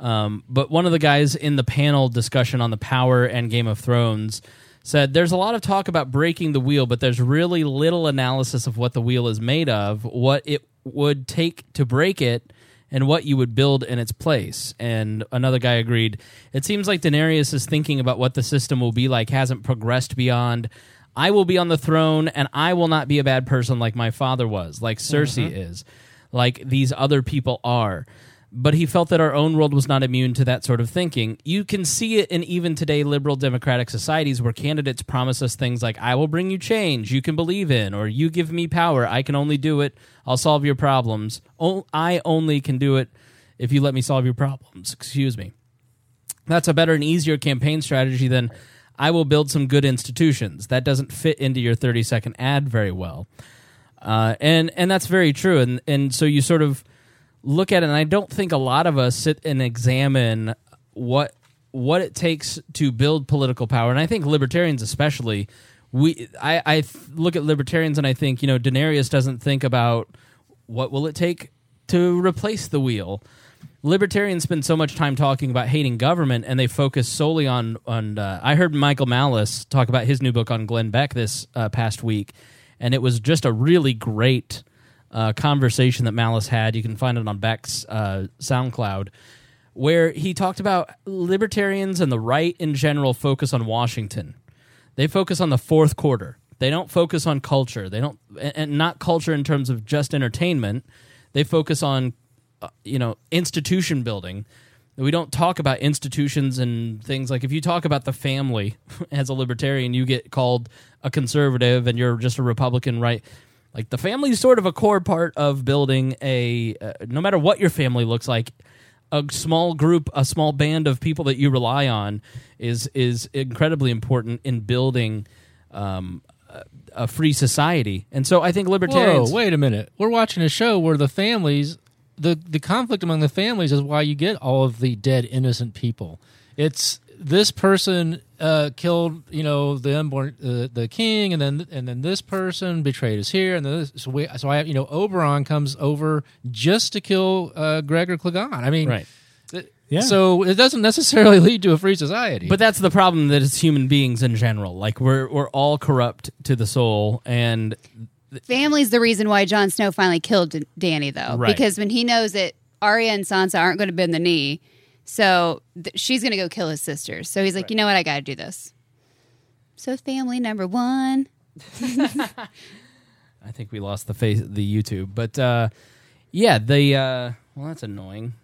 Um, but one of the guys in the panel discussion on the Power and Game of Thrones said there's a lot of talk about breaking the wheel, but there's really little analysis of what the wheel is made of, what it would take to break it, and what you would build in its place. And another guy agreed. It seems like Daenerys is thinking about what the system will be like, hasn't progressed beyond. I will be on the throne, and I will not be a bad person like my father was, like Cersei Mhm. is, like these other people are. But he felt that our own world was not immune to that sort of thinking. You can see it in even today liberal democratic societies where candidates promise us things like, I will bring you change you can believe in, or you give me power, I can only do it, I'll solve your problems. O- I only can do it if you let me solve your problems. Excuse me. That's a better and easier campaign strategy than I will build some good institutions. That doesn't fit into your 30 second ad very well. Uh, and and that's very true. And and so you sort of look at it, and I don't think a lot of us sit and examine what what it takes to build political power. And I think libertarians, especially, we I, I look at libertarians and I think you know Daenerys doesn't think about what will it take to replace the wheel. Libertarians spend so much time talking about hating government, and they focus solely on on. Uh, I heard Michael Malice talk about his new book on Glenn Beck this uh, past week, and it was just a really great uh, conversation that Malice had. You can find it on Beck's uh, SoundCloud, where he talked about libertarians and the right in general focus on Washington. They focus on the fourth quarter. They don't focus on culture. They don't, and not culture in terms of just entertainment. They focus on, uh, you know, institution building. We don't talk about institutions and things like if you talk about the family as a libertarian, you get called a conservative and you're just a Republican, right? Like the family is sort of a core part of building a, uh, no matter what your family looks like, a small group, a small band of people that you rely on is is incredibly important in building um, a, free society. And so I think libertarians. Whoa, wait a minute. We're watching a show where the families, the the conflict among the families is why you get all of the dead innocent people. It's this person uh, killed, you know, the unborn, uh, the king, and then and then this person betrayed us here, and then this, so we, so I, you know, Oberyn comes over just to kill uh, Gregor Clegane. I mean, Right. th- Yeah. So it doesn't necessarily lead to a free society. But that's the problem that it's human beings in general. Like we're we're all corrupt to the soul, and Family's the reason why Jon Snow finally killed D- Dany, though, Right. because when he knows that Arya and Sansa aren't going to bend the knee, so th- she's going to go kill his sisters. So he's like, you know what, I got to do this. So family number one. I think we lost the face the YouTube. But uh, yeah, the uh, well, that's annoying.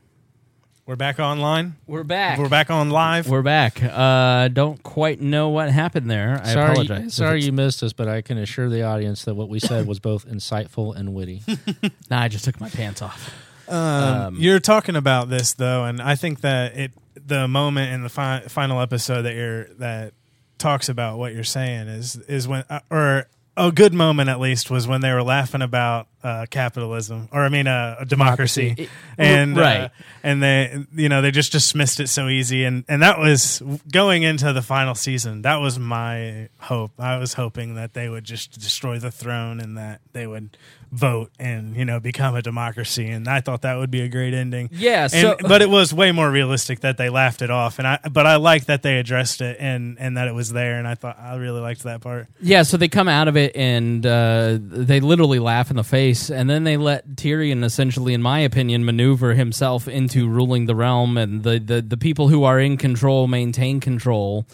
We're back online. We're back. We're back on live. We're back. Uh, don't quite know what happened there. I sorry, apologize. sorry you missed us, but I can assure the audience that what we said was both insightful and witty. nah, I just took my pants off. Um, you're talking about this though, and I think that it the moment in the fi- final episode that you're that talks about what you're saying is is when uh, or a good moment at least was when they were laughing about uh, capitalism or I mean uh, democracy, Democracy. and uh, and they you know they just dismissed it so easy and and that was going into the final season that was my hope. I was hoping that they would just destroy the throne and that they would vote and you know become a democracy and I thought that would be a great ending Yeah, And- so- but it was way more realistic that they laughed it off and I but I like that they addressed it and and that it was there and I thought I really liked that part Yeah, so they come out of it and uh, they literally laugh in the face, and then they let Tyrion, essentially, in my opinion, maneuver himself into ruling the realm, and the, the, the people who are in control maintain control,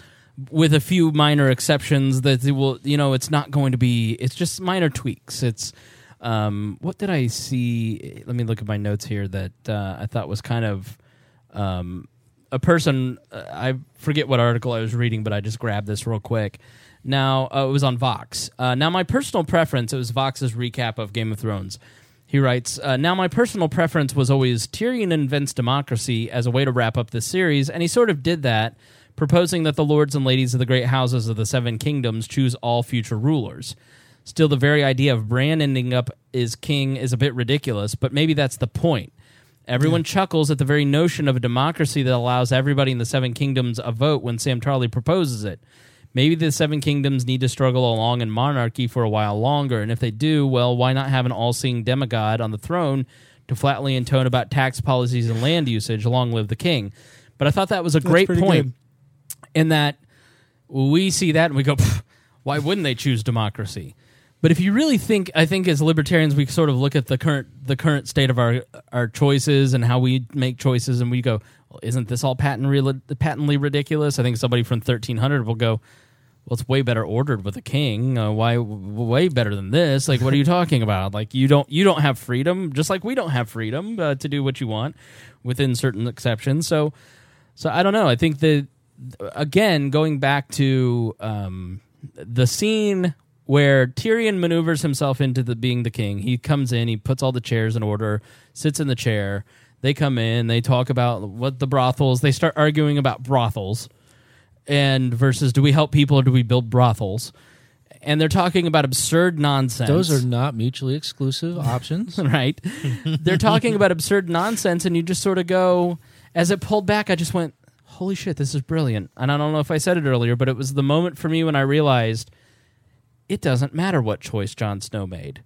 with a few minor exceptions. That will, you know, it's not going to be. It's just minor tweaks. It's um, what did I see? Let me look at my notes here that uh, I thought was kind of um, a person. Uh, I forget what article I was reading, but I just grabbed this real quick. Now uh, it was on Vox. Uh, now my personal preference. It was Vox's recap of Game of Thrones. He writes, uh, Now, my personal preference was always Tyrion invents democracy as a way to wrap up this series, and he sort of did that, proposing that the lords and ladies of the great houses of the Seven Kingdoms choose all future rulers. Still, the very idea of Bran ending up as king is a bit ridiculous, but maybe that's the point. Everyone chuckles at the very notion of a democracy that allows everybody in the Seven Kingdoms a vote when Sam Tarley proposes it. Maybe the Seven Kingdoms need to struggle along in monarchy for a while longer, and if they do, well, why not have an all seeing demigod on the throne to flatly intone about tax policies and land usage? Long live the king. But I thought that was a great point good. in that we see that and we go, why wouldn't they choose democracy? But if you really think, I think as libertarians, we sort of look at the current the current state of our our choices and how we make choices, and we go, well, "Isn't this all patently patently ridiculous?" I think somebody from thirteen hundred will go, "Well, it's way better ordered with a king. Uh, why, way better than this? Like, what are you talking about? Like, you don't you don't have freedom, just like we don't have freedom uh, to do what you want within certain exceptions." So, so I don't know. I think that again, going back to um, the scene where Tyrion maneuvers himself into the being the king. He comes in, he puts all the chairs in order, sits in the chair. They come in, they talk about what the brothels. They start arguing about brothels and versus do we help people or do we build brothels? And they're talking about absurd nonsense. Those are not mutually exclusive options. right. They're talking about absurd nonsense, and you just sort of go, as it pulled back, I just went, holy shit, this is brilliant. And I don't know if I said it earlier, but it was the moment for me when I realized it doesn't matter what choice Jon Snow made.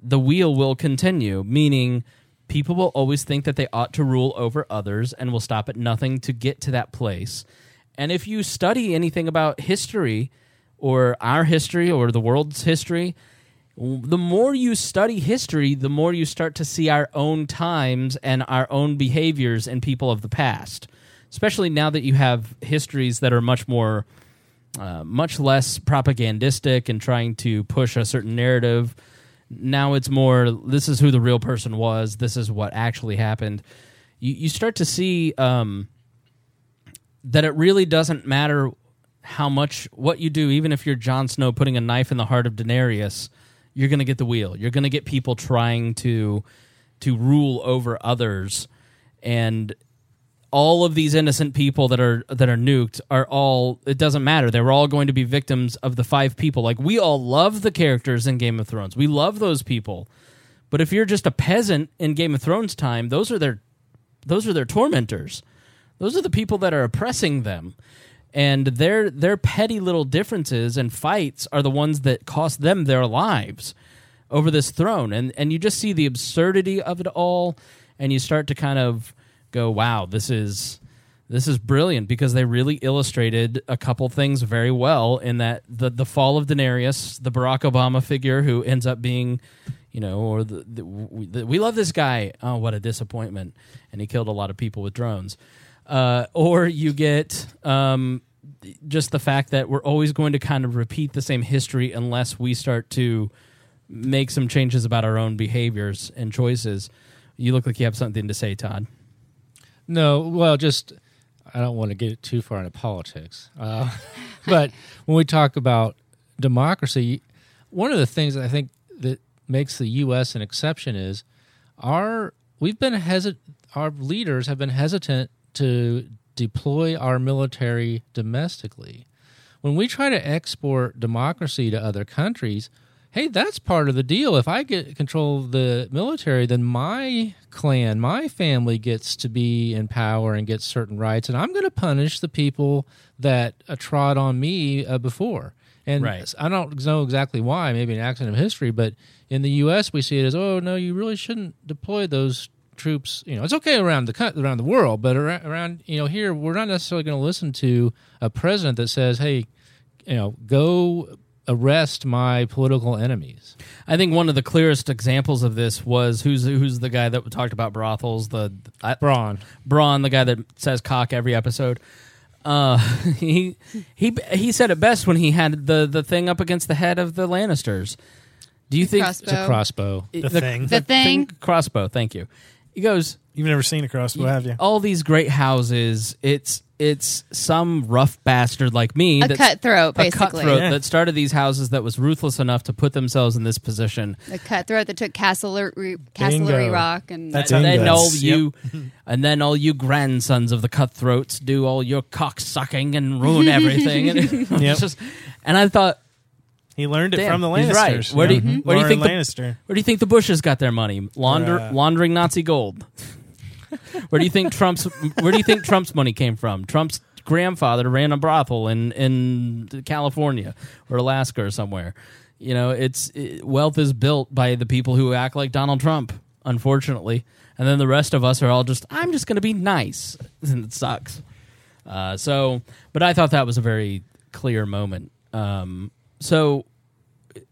The wheel will continue, meaning people will always think that they ought to rule over others and will stop at nothing to get to that place. And if you study anything about history or our history or the world's history, the more you study history, the more you start to see our own times and our own behaviors and people of the past. Especially now that you have histories that are much more, uh, much less propagandistic and trying to push a certain narrative. Now it's more, this is who the real person was, this is what actually happened. You, you start to see um, that it really doesn't matter how much what you do, even if you're Jon Snow putting a knife in the heart of Daenerys, you're going to get the wheel. You're going to get people trying to to rule over others, and all of these innocent people that are that are nuked are all. It doesn't matter. They're all going to be victims of the five people. Like we all love the characters in Game of Thrones. We love those people, but if you're just a peasant in Game of Thrones time, those are their those are their tormentors. Those are the people that are oppressing them and their their petty little differences and fights are the ones that cost them their lives over this throne and and you just see the absurdity of it all and you start to kind of go wow this is this is brilliant because they really illustrated a couple things very well in that the the fall of Daenerys the Barack Obama figure who ends up being you know or the, the, we, the, we love this guy oh what a disappointment and he killed a lot of people with drones uh, or you get um, just the fact that we're always going to kind of repeat the same history unless we start to make some changes about our own behaviors and choices. You look like you have something to say, Todd. No, well, just I don't want to get too far into politics, uh, but when we talk about democracy, one of the things I think that makes the U.S. an exception is our we've been hesitant. Our leaders have been hesitant to deploy our military domestically. When we try to export democracy to other countries, hey, that's part of the deal. If I get control of the military, then my clan, my family gets to be in power and gets certain rights, and I'm going to punish the people that uh, trod on me uh, before. And Right. I don't know exactly why, maybe an accident of history, but in the U.S. we see it as, oh no, you really shouldn't deploy those troops. You know, it's okay around the around the world, but around, around you know here, we're not necessarily going to listen to a president that says, hey, you know, go arrest my political enemies. I think one of the clearest examples of this was who's who's the guy that talked about brothels, the I, Bronn. Bronn, the guy that says cock every episode. Uh, he he he said it best when he had the the thing up against the head of the Lannisters. Do you think Crossbow. It's a crossbow. The thing. The thing. crossbow? Thank you. He goes. You've never seen a crossbow, have you? All these great houses. It's it's some rough bastard like me, A that's- cutthroat, a basically. cutthroat Yeah. that started these houses that was ruthless enough to put themselves in this position. The cutthroat that took Casterly, Casterly Rock and That's and then all you, and then all you grandsons of the cutthroats do all your cock sucking and ruin everything. and, Yep. just- and I thought, He learned it Damn, from the he's Lannisters. right. Where do you- yeah. where do you Lauren think the- Lannister? where do you think the Bushes got their money? Launder, Uh. laundering Nazi gold. where do you think Trump's Where do you think Trump's money came from? Trump's grandfather ran a brothel in in California or Alaska or somewhere. You know, it's it, wealth is built by the people who act like Donald Trump, unfortunately, and then the rest of us are all just I'm just going to be nice, and it sucks. Uh, so, but I thought that was a very clear moment. Um, so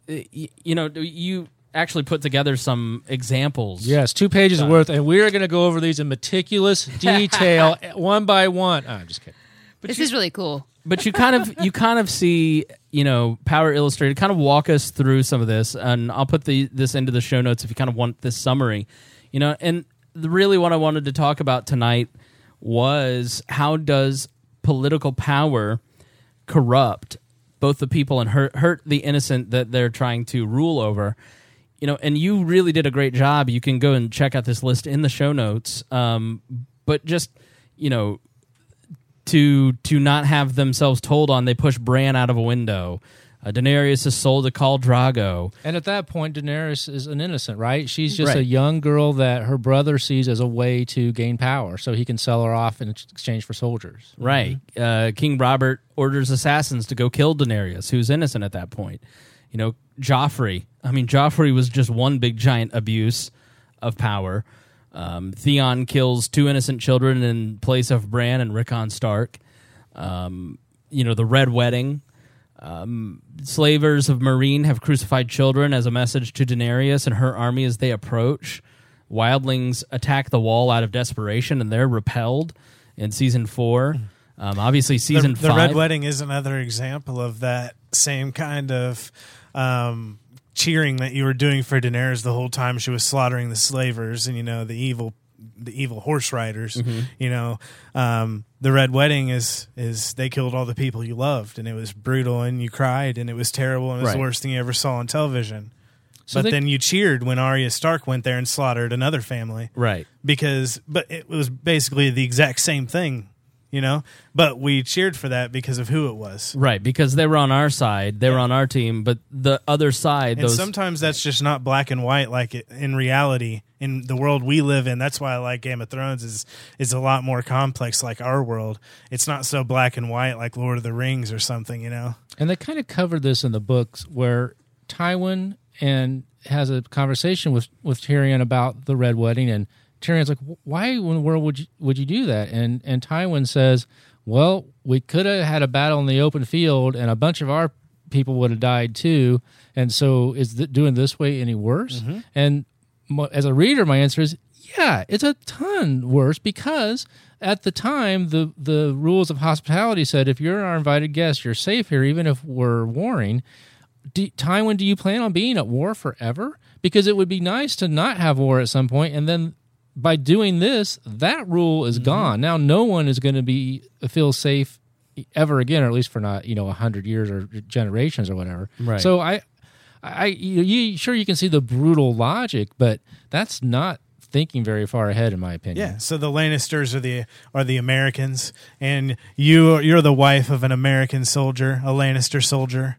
you know, you actually put together some examples. Yes, two pages worth, and we are going to go over these in meticulous detail, one by one. Oh, I'm just kidding. this is really cool. but you kind of you kind of see you know Power Illustrated kind of walk us through some of this, and I'll put the this into the show notes if you kind of want this summary, you know. And really, what I wanted to talk about tonight was how does political power corrupt both the people and hurt hurt the innocent that they're trying to rule over. You know, and you really did a great job. You can go and check out this list in the show notes. Um, but just you know, to to not have themselves told on. They push Bran out of a window. Uh, Daenerys is sold to Khal Drogo. And at that point, Daenerys is an innocent, right? She's just Right. a young girl that her brother sees as a way to gain power, so he can sell her off in exchange for soldiers. Right. Uh, King Robert orders assassins to go kill Daenerys, who's innocent at that point. You know, Joffrey. I mean, Joffrey was just one big giant abuse of power. Um, Theon kills two innocent children in place of Bran and Rickon Stark. Um, you know, the Red Wedding. Um, slavers of Meereen have crucified children as a message to Daenerys and her army as they approach. Wildlings attack the wall out of desperation and they're repelled in season four. Um, obviously, season the, the five. Red Wedding is another example of that same kind of um, cheering that you were doing for Daenerys the whole time she was slaughtering the slavers and you know the evil the evil horse riders. Mhm. You know, um, the Red Wedding is is they killed all the people you loved and it was brutal and you cried and it was terrible and it was the worst thing you ever saw on television. So but they- then you cheered when Arya Stark went there and slaughtered another family Right. because but it was basically the exact same thing you know? But we cheered for that because of who it was. Right, because they were on our side, they were on our team, but the other side, and those sometimes that's just not black and white like it, in reality in the world we live in. That's why i like game of thrones is is a lot more complex like our world. It's not so black and white like lord of the rings or something you know? And they kind of covered this in the books where Tywin and has a conversation with with Tyrion about the Red Wedding, and Tyrion's like, "Why in the world would you would you do that?" And and Tywin says, "Well, we could have had a battle in the open field, and a bunch of our people would have died too. And so, is th- doing this way any worse?" Mm-hmm. And as a reader, my answer is, yeah, it's a ton worse because at the time the the rules of hospitality said if you're our invited guest, you're safe here, even if we're warring. Do, Tywin, do you plan on being at war forever? Because it would be nice to not have war at some point, and then by doing this, that rule is mm-hmm. gone. Now, no one is going to be feel safe ever again, or at least for not you know a hundred years or generations or whatever. Right. So I, I, you, you sure you can see the brutal logic, but that's not thinking very far ahead, in my opinion. yeah so the lannisters are the are the americans and you you're the wife of an american soldier a lannister soldier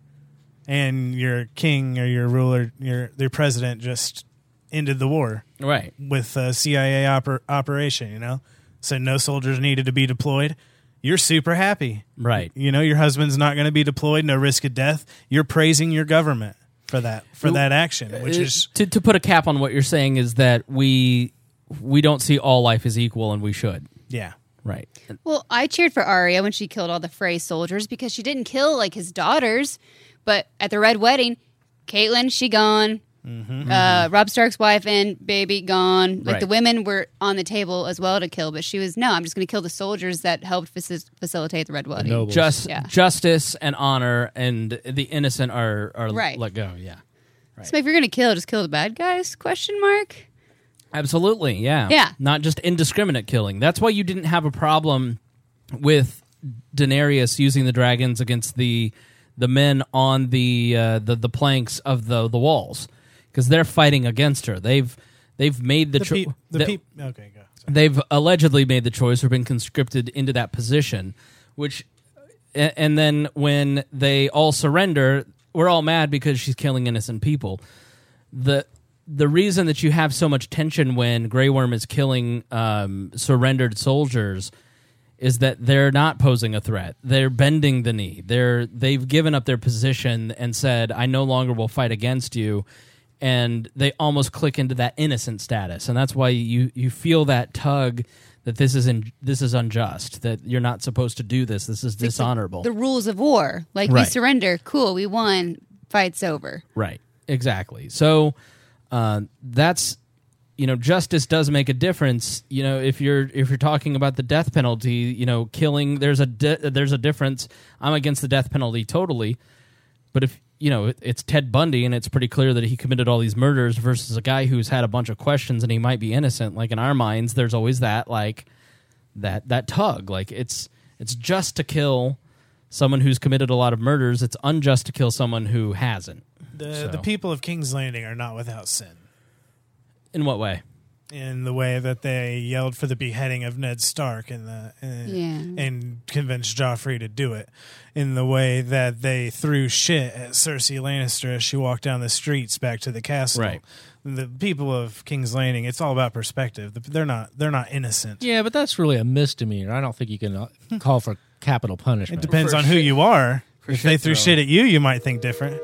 and your king or your ruler your their president just ended the war right. with a cia oper- operation you know? So no soldiers needed to be deployed. You're super happy. Right. you know your husband's not going to be deployed no risk of death. You're praising your government for that for that action which is to to put a cap on what you're saying is that we we don't see all life as equal, and we should. yeah. Right. Well, I cheered for Arya when she killed all the Frey soldiers because she didn't kill like his daughters, but at the Red Wedding, Catelyn she gone, Mm-hmm. uh, Robb Stark's wife and baby gone. Like Right. the women were on the table as well to kill, but she was no. I'm just going to kill the soldiers that helped faci- facilitate the Red Wedding. nobles. Just Yeah. justice and honor, and the innocent are are Right. let go. Yeah. So if you're going to kill, just kill the bad guys? Question mark. Absolutely, yeah. Yeah. Not just indiscriminate killing. That's why you didn't have a problem with Daenerys using the dragons against the the men on the uh, the the planks of the the walls because they're fighting against her. They've they've made the, the, cho- peop the okay go they've allegedly made the choice or been conscripted into that position which and then when they all surrender we're all mad because she's killing innocent people the the reason that you have so much tension when Grey Worm is killing um, surrendered soldiers is that they're not posing a threat. They're bending the knee. They're they've given up their position and said, "I no longer will fight against you." And they almost click into that innocent status, and that's why you you feel that tug that this is in, this is unjust. That you're not supposed to do this. This is dishonorable. The rules of war, like we surrender, cool, we won, fight's over. Right. Exactly. So uh, that's you know justice does make a difference. You know if you're if you're talking about the death penalty, you know killing there's a di- there's a difference. I'm against the death penalty totally, but if you know it's Ted Bundy and it's pretty clear that he committed all these murders versus a guy who's had a bunch of questions and he might be innocent. Like in our minds, there's always that like that that tug. Like it's it's just to kill someone who's committed a lot of murders. It's unjust to kill someone who hasn't. The So- the people of King's Landing are not without sin. In what way? In the way that they yelled for the beheading of Ned Stark and the and, Yeah. and convinced Joffrey to do it. In the way that they threw shit at Cersei Lannister as she walked down the streets back to the castle. Right. The people of King's Landing, it's all about perspective. They're not they're not innocent. Yeah, but that's really a misdemeanor. I don't think you can uh, call for capital punishment. It depends on who you are. If they threw throwing. shit at you, you might think different.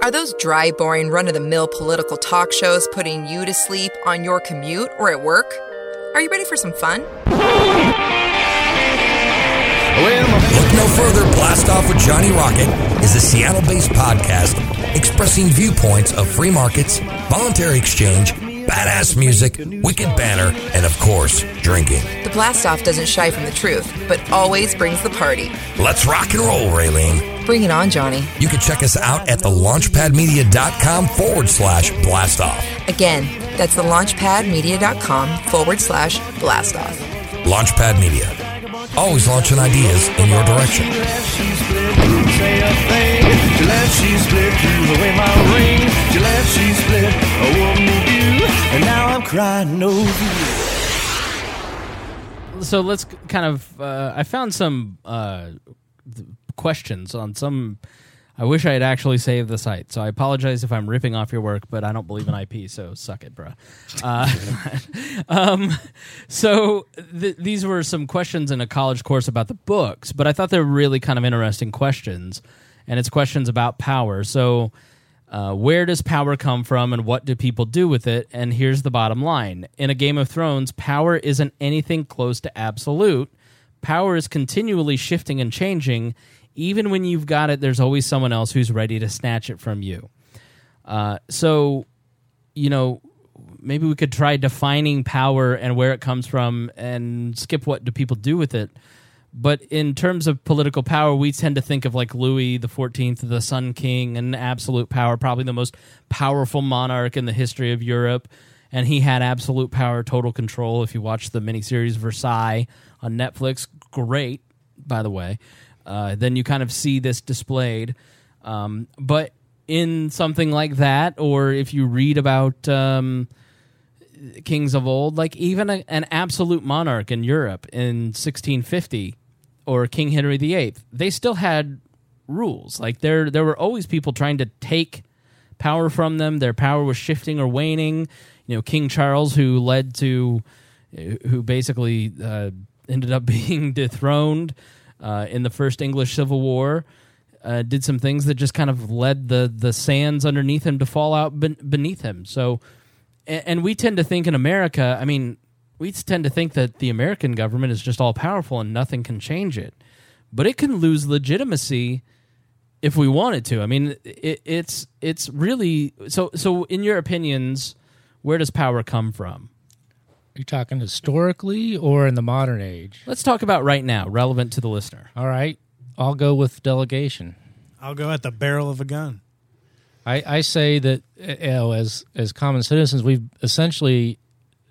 Are those dry, boring, run of the mill political talk shows putting you to sleep on your commute or at work? Are you ready for some fun? Look no further. Blast Off with Johnny Rocket is a Seattle based podcast expressing viewpoints of free markets, voluntary exchange, badass music, wicked banner, and of course, drinking. The Blast Off doesn't shy from the truth, but always brings the party. Let's rock and roll, Raylene. Bring it on, Johnny. You can check us out at thelaunchpadmedia.com forward slash blast off. Again, that's the launchpadmedia.com forward slash blast off. Launchpad Media. Always launching ideas in your direction. Say a thing. Gillette, she split through the way my ring. Gillette, she split. A woman need you. And now I'm crying over you. so let's kind of uh, i found some uh, questions on some i wish i had actually saved the site. So i apologize if i'm ripping off your work but i don't believe in ip so suck it bruh. Uh, um, so th- these were some questions in a college course about the books but i thought they were really kind of interesting questions. And it's questions about power. So uh, where does power come from and what do people do with it? And here's the bottom line In a Game of Thrones, power isn't anything close to absolute. Power is continually shifting and changing. Even when you've got it, there's always someone else who's ready to snatch it from you. Uh, so, you know, maybe we could try defining power and where it comes from and skip what do people do with it. But in terms of political power, we tend to think of like Louis the Fourteenth, the Sun King, and absolute power, probably the most powerful monarch in the history of Europe. And he had absolute power, total control. If you watch the miniseries Versailles on Netflix, great, by the way. Uh, then you kind of see this displayed. Um, but in something like that, or if you read about um, kings of old, like even a, an absolute monarch in Europe in 1650 or King Henry VIII, they still had rules. Like there, there were always people trying to take power from them. Their power was shifting or waning. You know, King Charles, who led to, who basically uh, ended up being dethroned uh, in the first English Civil War. Uh, did some things that just kind of led the the sands underneath him to fall out ben- beneath him. So, and, and we tend to think in America, I mean, we tend to think that the American government is just all powerful and nothing can change it. But it can lose legitimacy if we wanted to. I mean, it, it's it's really so. So, in your opinions, where does power come from? Are you talking historically or in the modern age? Let's talk about right now, relevant to the listener. All right. I'll go with delegation. I'll go at the barrel of a gun. I, I say that uh, you know, as as common citizens, we've essentially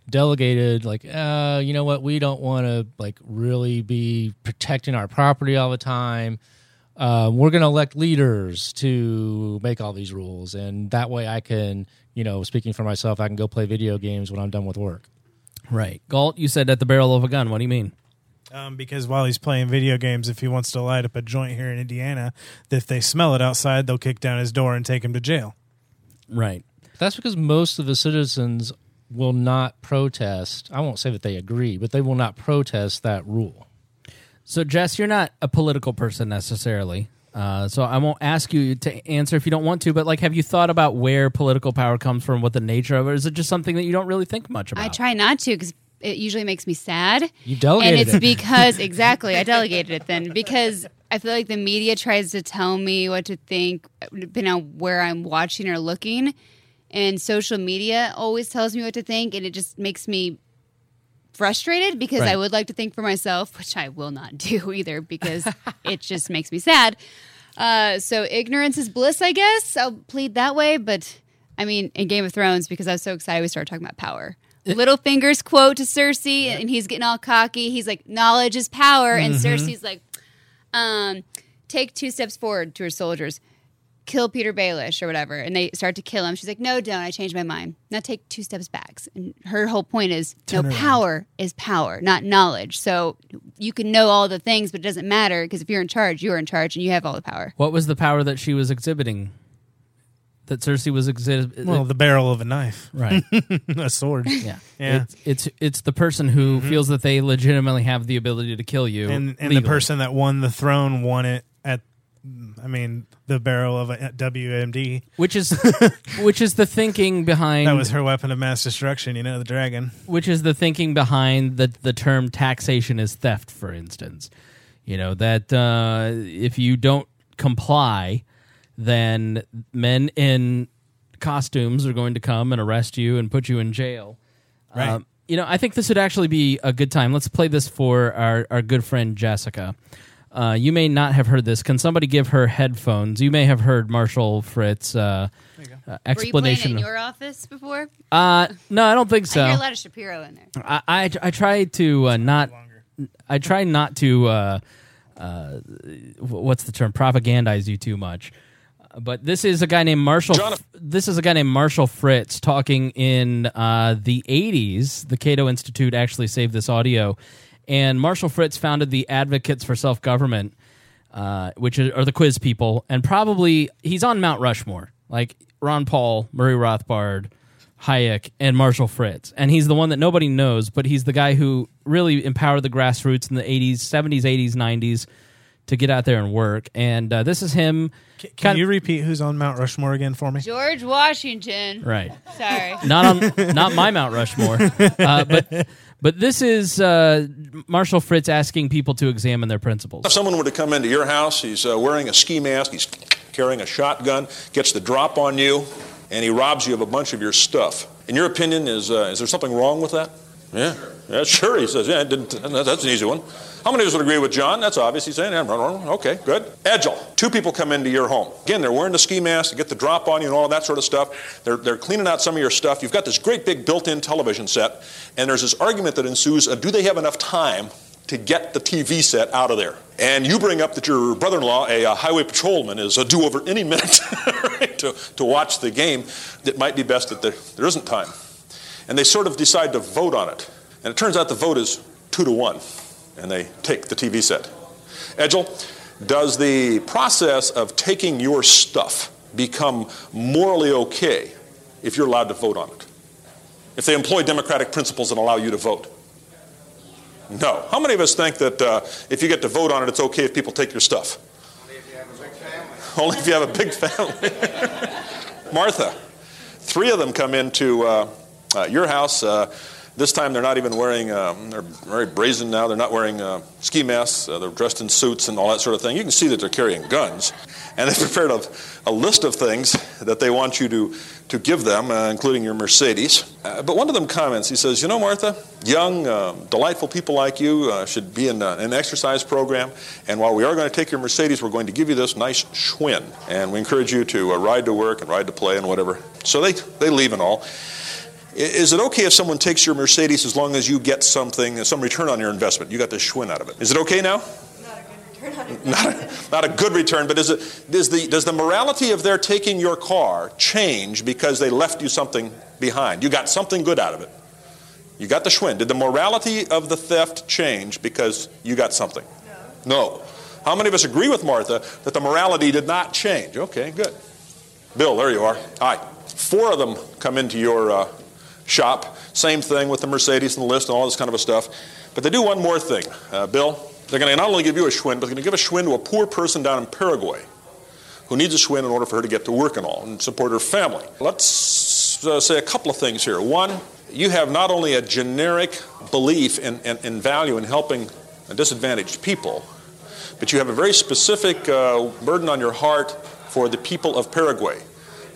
delegated like, uh, you know what, we don't want to like really be protecting our property all the time. Uh, we're going to elect leaders to make all these rules, and that way I can, you know, speaking for myself, I can go play video games when I'm done with work. Right, Galt. You said at the barrel of a gun. What do you mean? Um, because while he's playing video games, if he wants to light up a joint here in Indiana, if they smell it outside, they'll kick down his door and take him to jail. Right. That's because most of the citizens will not protest. I won't say that they agree, but they will not protest that rule. So, Jess, you're not a political person necessarily. Uh, so I won't ask you to answer if you don't want to. But like, have you thought about where political power comes from, what the nature of it? Is it just something that you don't really think much about? I try not to because it usually makes me sad. You delegated and it's it. because exactly I delegated it then because I feel like the media tries to tell me what to think depending on where I'm watching or looking, and social media always tells me what to think, and it just makes me frustrated because Right. I would like to think for myself, which I will not do either because it just makes me sad. Uh, so ignorance is bliss, I guess. I'll plead that way, but I mean, in Game of Thrones, because I was so excited, we started talking about power. Littlefinger's quote to Cersei, and he's getting all cocky. He's like, "Knowledge is power," and Mhm. Cersei's like, um, "Take two steps forward to her soldiers, kill Petyr Baelish or whatever," and they start to kill him. She's like, "No, don't. I changed my mind. Now take two steps back." And her whole point is, Turn no, around. power is power, not knowledge. So you can know all the things, but it doesn't matter because if you're in charge, you're in charge, and you have all the power. What was the power that she was exhibiting? That Cersei was exhibiting. Well, the barrel of a knife, Right. a sword. Yeah, yeah. It's it's, it's the person who feels that they legitimately have the ability to kill you, and and the person that won the throne won it at, I mean, the barrel of a WMD. which is which is the thinking behind That was her weapon of mass destruction. You know, the dragon. which is the thinking behind the the term taxation is theft for instance you know that uh, if you don't comply then men in costumes are going to come and arrest you and put you in jail Right. Um, you know i think this would actually be a good time let's play this for our, our good friend jessica uh, you may not have heard this. Can somebody give her headphones? You may have heard Marshall Fritz uh, uh, explanation. Were you playing in your office before? uh, no, I don't think so. I hear a lot of Shapiro in there. I I, I try to uh, not. I try not to. Uh, uh, what's the term? Propagandize you too much. But this is a guy named Marshall. This is a guy named Marshall Fritz talking in uh, the '80s. The Cato Institute actually saved this audio, and Marshall Fritz founded the Advocates for Self Government, uh, which are, are the quiz people, and probably he's on Mount Rushmore, like Ron Paul, Murray Rothbard, Hayek, and Marshall Fritz. And he's the one that nobody knows, but he's the guy who really empowered the grassroots in the 80s, 70s, 80s, 90s to get out there and work. And uh, this is him. Can you repeat who's on Mount Rushmore again for me? George Washington. Right. Sorry. Not on, not my Mount Rushmore, uh, but but this is uh, Marshall Fritz asking people to examine their principles. If someone were to come into your house, he's uh, wearing a ski mask, he's carrying a shotgun, gets the drop on you, and he robs you of a bunch of your stuff. In your opinion, is uh, is there something wrong with that? Yeah, yeah, sure. He says, yeah, that's an easy one. How many of us would agree with John? That's obvious. He's saying, yeah, okay, good. Edgel, two people come into your home. Again, they're wearing the ski mask, they get the drop on you and all that sort of stuff. They're, they're cleaning out some of your stuff. You've got this great big built-in television set, and there's this argument that ensues, uh, do they have enough time to get the TV set out of there? And you bring up that your brother-in-law, a, uh highway patrolman, is a due over any minute right, to, to watch the game. It might be best that there, there isn't time. And they sort of decide to vote on it. And it turns out the vote is two to one, and they take the TV set. Edgel, does the process of taking your stuff become morally okay if you're allowed to vote on it? If they employ democratic principles and allow you to vote? No. How many of us think that uh, if you get to vote on it, it's okay if people take your stuff? Only if you have a big family. Only if you have a big family. Martha, three of them come into uh, uh, your house. Uh, this time they're not even wearing, um, they're very brazen now. They're not wearing uh, ski masks. Uh, they're dressed in suits and all that sort of thing. You can see that they're carrying guns. And they've prepared a, a list of things that they want you to, to give them, uh, including your Mercedes. But one of them comments, he says, You know, Martha, young, delightful people like you should be in an exercise program. And while we are going to take your Mercedes, we're going to give you this nice Schwinn. And we encourage you to ride to work and ride to play and whatever. So they, they leave and all. Is it okay if someone takes your Mercedes as long as you get something, some return on your investment? You got the Schwinn out of it. Is it okay now? Not a, good return. not a good return, but is it, does, the, does the morality of their taking your car change because they left you something behind? You got something good out of it. You got the Schwinn. Did the morality of the theft change because you got something? No. How many of us agree with Martha that the morality did not change? Okay, good. Bill, there you are. Hi. Four of them come into your uh, shop. Same thing with the Mercedes and the list and all this kind of a stuff. But they do one more thing. Uh, Bill, they're going to not only give you a Schwinn, but they're going to give a Schwinn to a poor person down in Paraguay who needs a Schwinn in order for her to get to work and all and support her family. Let's uh, say a couple of things here. One, you have not only a generic belief in, in, in value in helping disadvantaged people, but you have a very specific uh, burden on your heart for the people of Paraguay.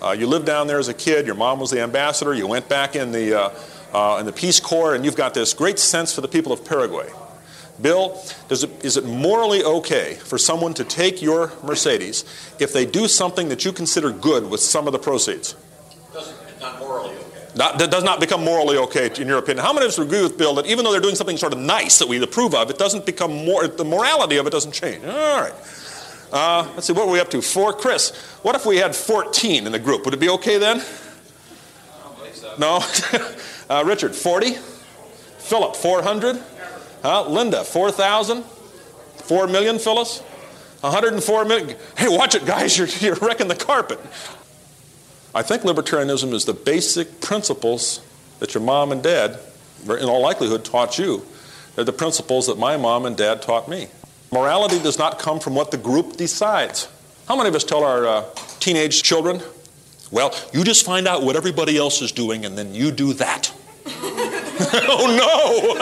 Uh, you lived down there as a kid. Your mom was the ambassador. You went back in the uh, uh, in the Peace Corps, and you've got this great sense for the people of Paraguay. Bill, it, is it morally okay for someone to take your Mercedes if they do something that you consider good with some of the proceeds? Not morally okay. Not, that does not become morally okay, in your opinion. How many of us agree with Bill that even though they're doing something sort of nice that we approve of, it doesn't become more, the morality of it doesn't change? All right. Uh, let's see, what were we up to? Four? Chris, what if we had 14 in the group? Would it be okay then? So. No? uh, Richard, 40? Philip, 400? Uh, Linda, 4,000? 4 million, Phyllis? 104 million? Hey, watch it, guys, you're, you're wrecking the carpet. I think libertarianism is the basic principles that your mom and dad, in all likelihood, taught you. They're the principles that my mom and dad taught me. Morality does not come from what the group decides. How many of us tell our uh, teenage children, well, you just find out what everybody else is doing and then you do that? oh no!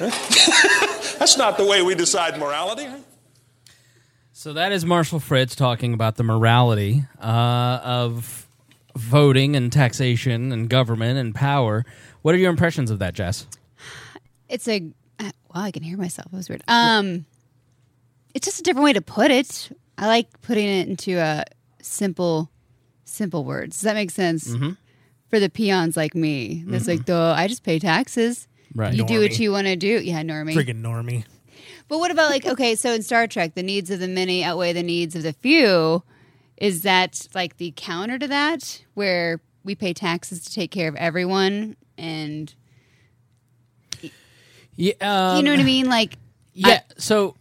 That's not the way we decide morality. So that is Marshall Fritz talking about the morality uh, of voting and taxation and government and power. What are your impressions of that, Jess? It's a well, I can hear myself. That was weird. Um, it's just a different way to put it. I like putting it into a simple, simple words. Does that make sense? Mm-hmm. For the peons like me, that's like, though I just pay taxes. Right. You do what Normie. you want to do. Yeah, normie. Friggin' normie. But what about like okay, so in Star Trek, the needs of the many outweigh the needs of the few. Is that like the counter to that, where we pay taxes to take care of everyone, and Yeah, you know what I um, mean? Like, Yeah. so,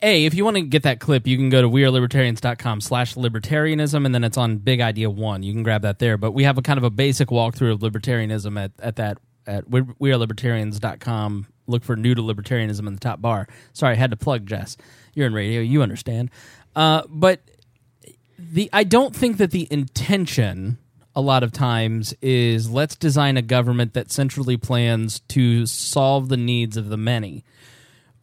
A, if you want to get that clip, you can go to wearelibertarians.com slash libertarianism, and then it's on Big Idea 1. You can grab that there. But we have a kind of a basic walkthrough of libertarianism at, at that at we- wearelibertarians.com. Look for new to libertarianism in the top bar. Sorry, I had to plug Jess. You're in radio. You understand. Uh, but the I don't think that the intention a lot of times is let's design a government that centrally plans to solve the needs of the many.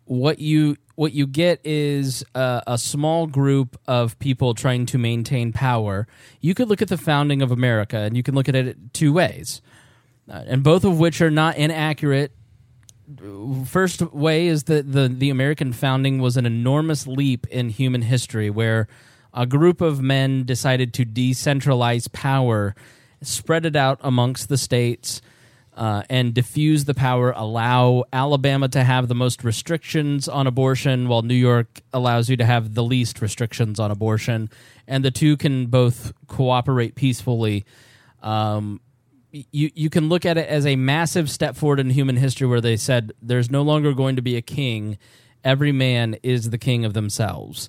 What you what you get is a, a small group of people trying to maintain power. You could look at the founding of America, and you can look at it two ways, uh, and both of which are not inaccurate first way is that the the American founding was an enormous leap in human history where a group of men decided to decentralize power, spread it out amongst the states, uh, and diffuse the power. Allow Alabama to have the most restrictions on abortion, while New York allows you to have the least restrictions on abortion, and the two can both cooperate peacefully. Um, you you can look at it as a massive step forward in human history where they said there's no longer going to be a king every man is the king of themselves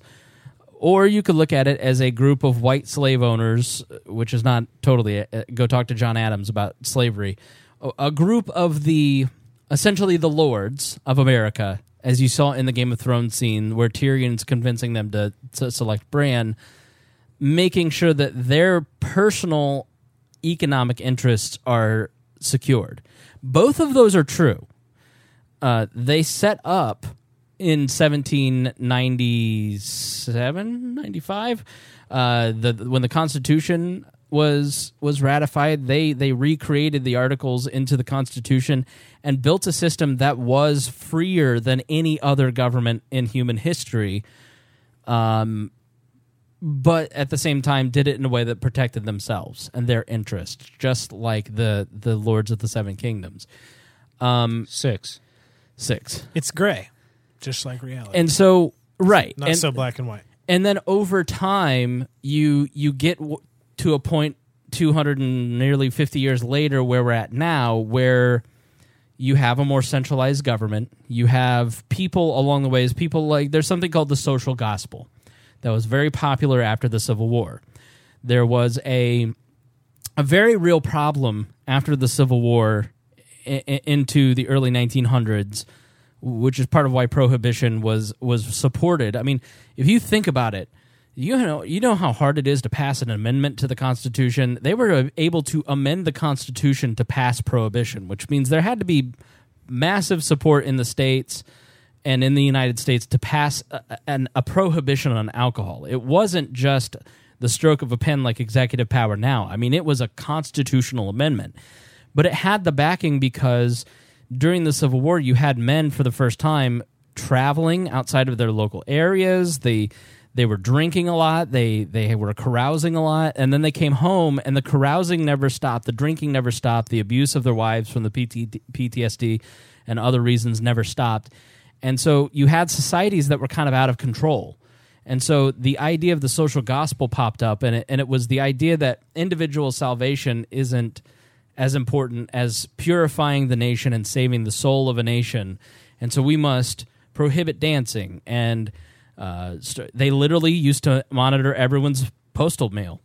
or you could look at it as a group of white slave owners which is not totally uh, go talk to John Adams about slavery a, group of the essentially the lords of America as you saw in the Game of Thrones scene where Tyrion's convincing them to, to select Bran making sure that their personal economic interests are secured. Both of those are true. Uh, they set up in 1797, 95, uh, the, when the Constitution was was ratified, they they recreated the articles into the Constitution and built a system that was freer than any other government in human history. Um, but at the same time did it in a way that protected themselves and their interests, just like the the lords of the seven kingdoms. Um, six, six. It's gray, just like reality. And so, right, Not and, so black and white. And then over time, you you get w- to a point two hundred and nearly fifty years later, where we're at now, where you have a more centralized government. You have people along the ways. People like there's something called the social gospel that was very popular after the Civil War. There was a a very real problem after the Civil War i- i- into the early 1900s, which is part of why prohibition was was supported. I mean, if you think about it, You know, you know how hard it is to pass an amendment to the Constitution. They were uh, able to amend the Constitution to pass prohibition, which means there had to be massive support in the states and in the United States to pass a, an, a prohibition on alcohol. It wasn't just the stroke of a pen like executive power now. I mean, it was a constitutional amendment, but it had the backing because during the Civil War, you had men for the first time traveling outside of their local areas. They they were drinking a lot. They they were carousing a lot, and then they came home, and the carousing never stopped. The drinking never stopped. The abuse of their wives from the PT, PTSD and other reasons never stopped. And so you had societies that were kind of out of control. And so the idea of the social gospel popped up, and it, and it was the idea that individual salvation isn't as important as purifying the nation and saving the soul of a nation. And so we must prohibit dancing. And uh, st- they literally used to monitor everyone's postal mail.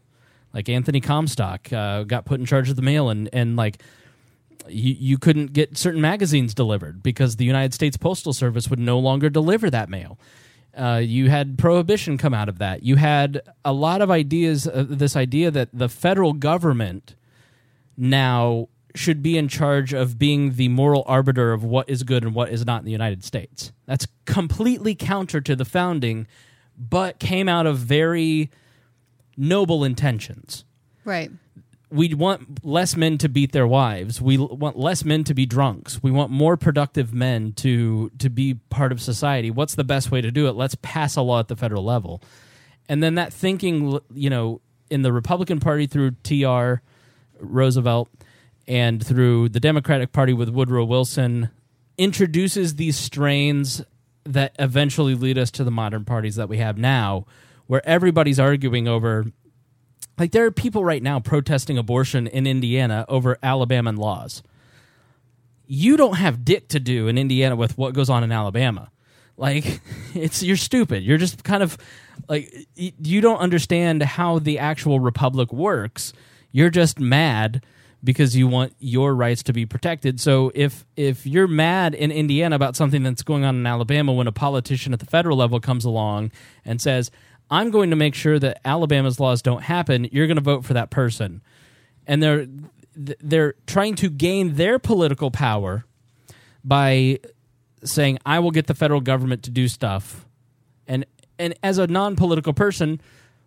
Like Anthony Comstock uh, got put in charge of the mail, and, and like you, you couldn't get certain magazines delivered because the United States Postal Service would no longer deliver that mail. Uh, you had prohibition come out of that. You had a lot of ideas, uh, this idea that the federal government now should be in charge of being the moral arbiter of what is good and what is not in the United States. That's completely counter to the founding, but came out of very noble intentions. Right. We want less men to beat their wives. We want less men to be drunks. We want more productive men to to be part of society. What's the best way to do it? Let's pass a law at the federal level. And then that thinking, you know, in the Republican Party through TR Roosevelt and through the Democratic Party with Woodrow Wilson introduces these strains that eventually lead us to the modern parties that we have now, where everybody's arguing over. Like, there are people right now protesting abortion in Indiana over Alabama laws. You don't have dick to do in Indiana with what goes on in Alabama. Like, it's you're stupid. You're just kind of like you don't understand how the actual republic works. You're just mad because you want your rights to be protected. So if if you're mad in Indiana about something that's going on in Alabama when a politician at the federal level comes along and says, "I'm going to make sure that Alabama's laws don't happen," you're going to vote for that person. And they're they're trying to gain their political power by saying, "I will get the federal government to do stuff." And and as a non-political person,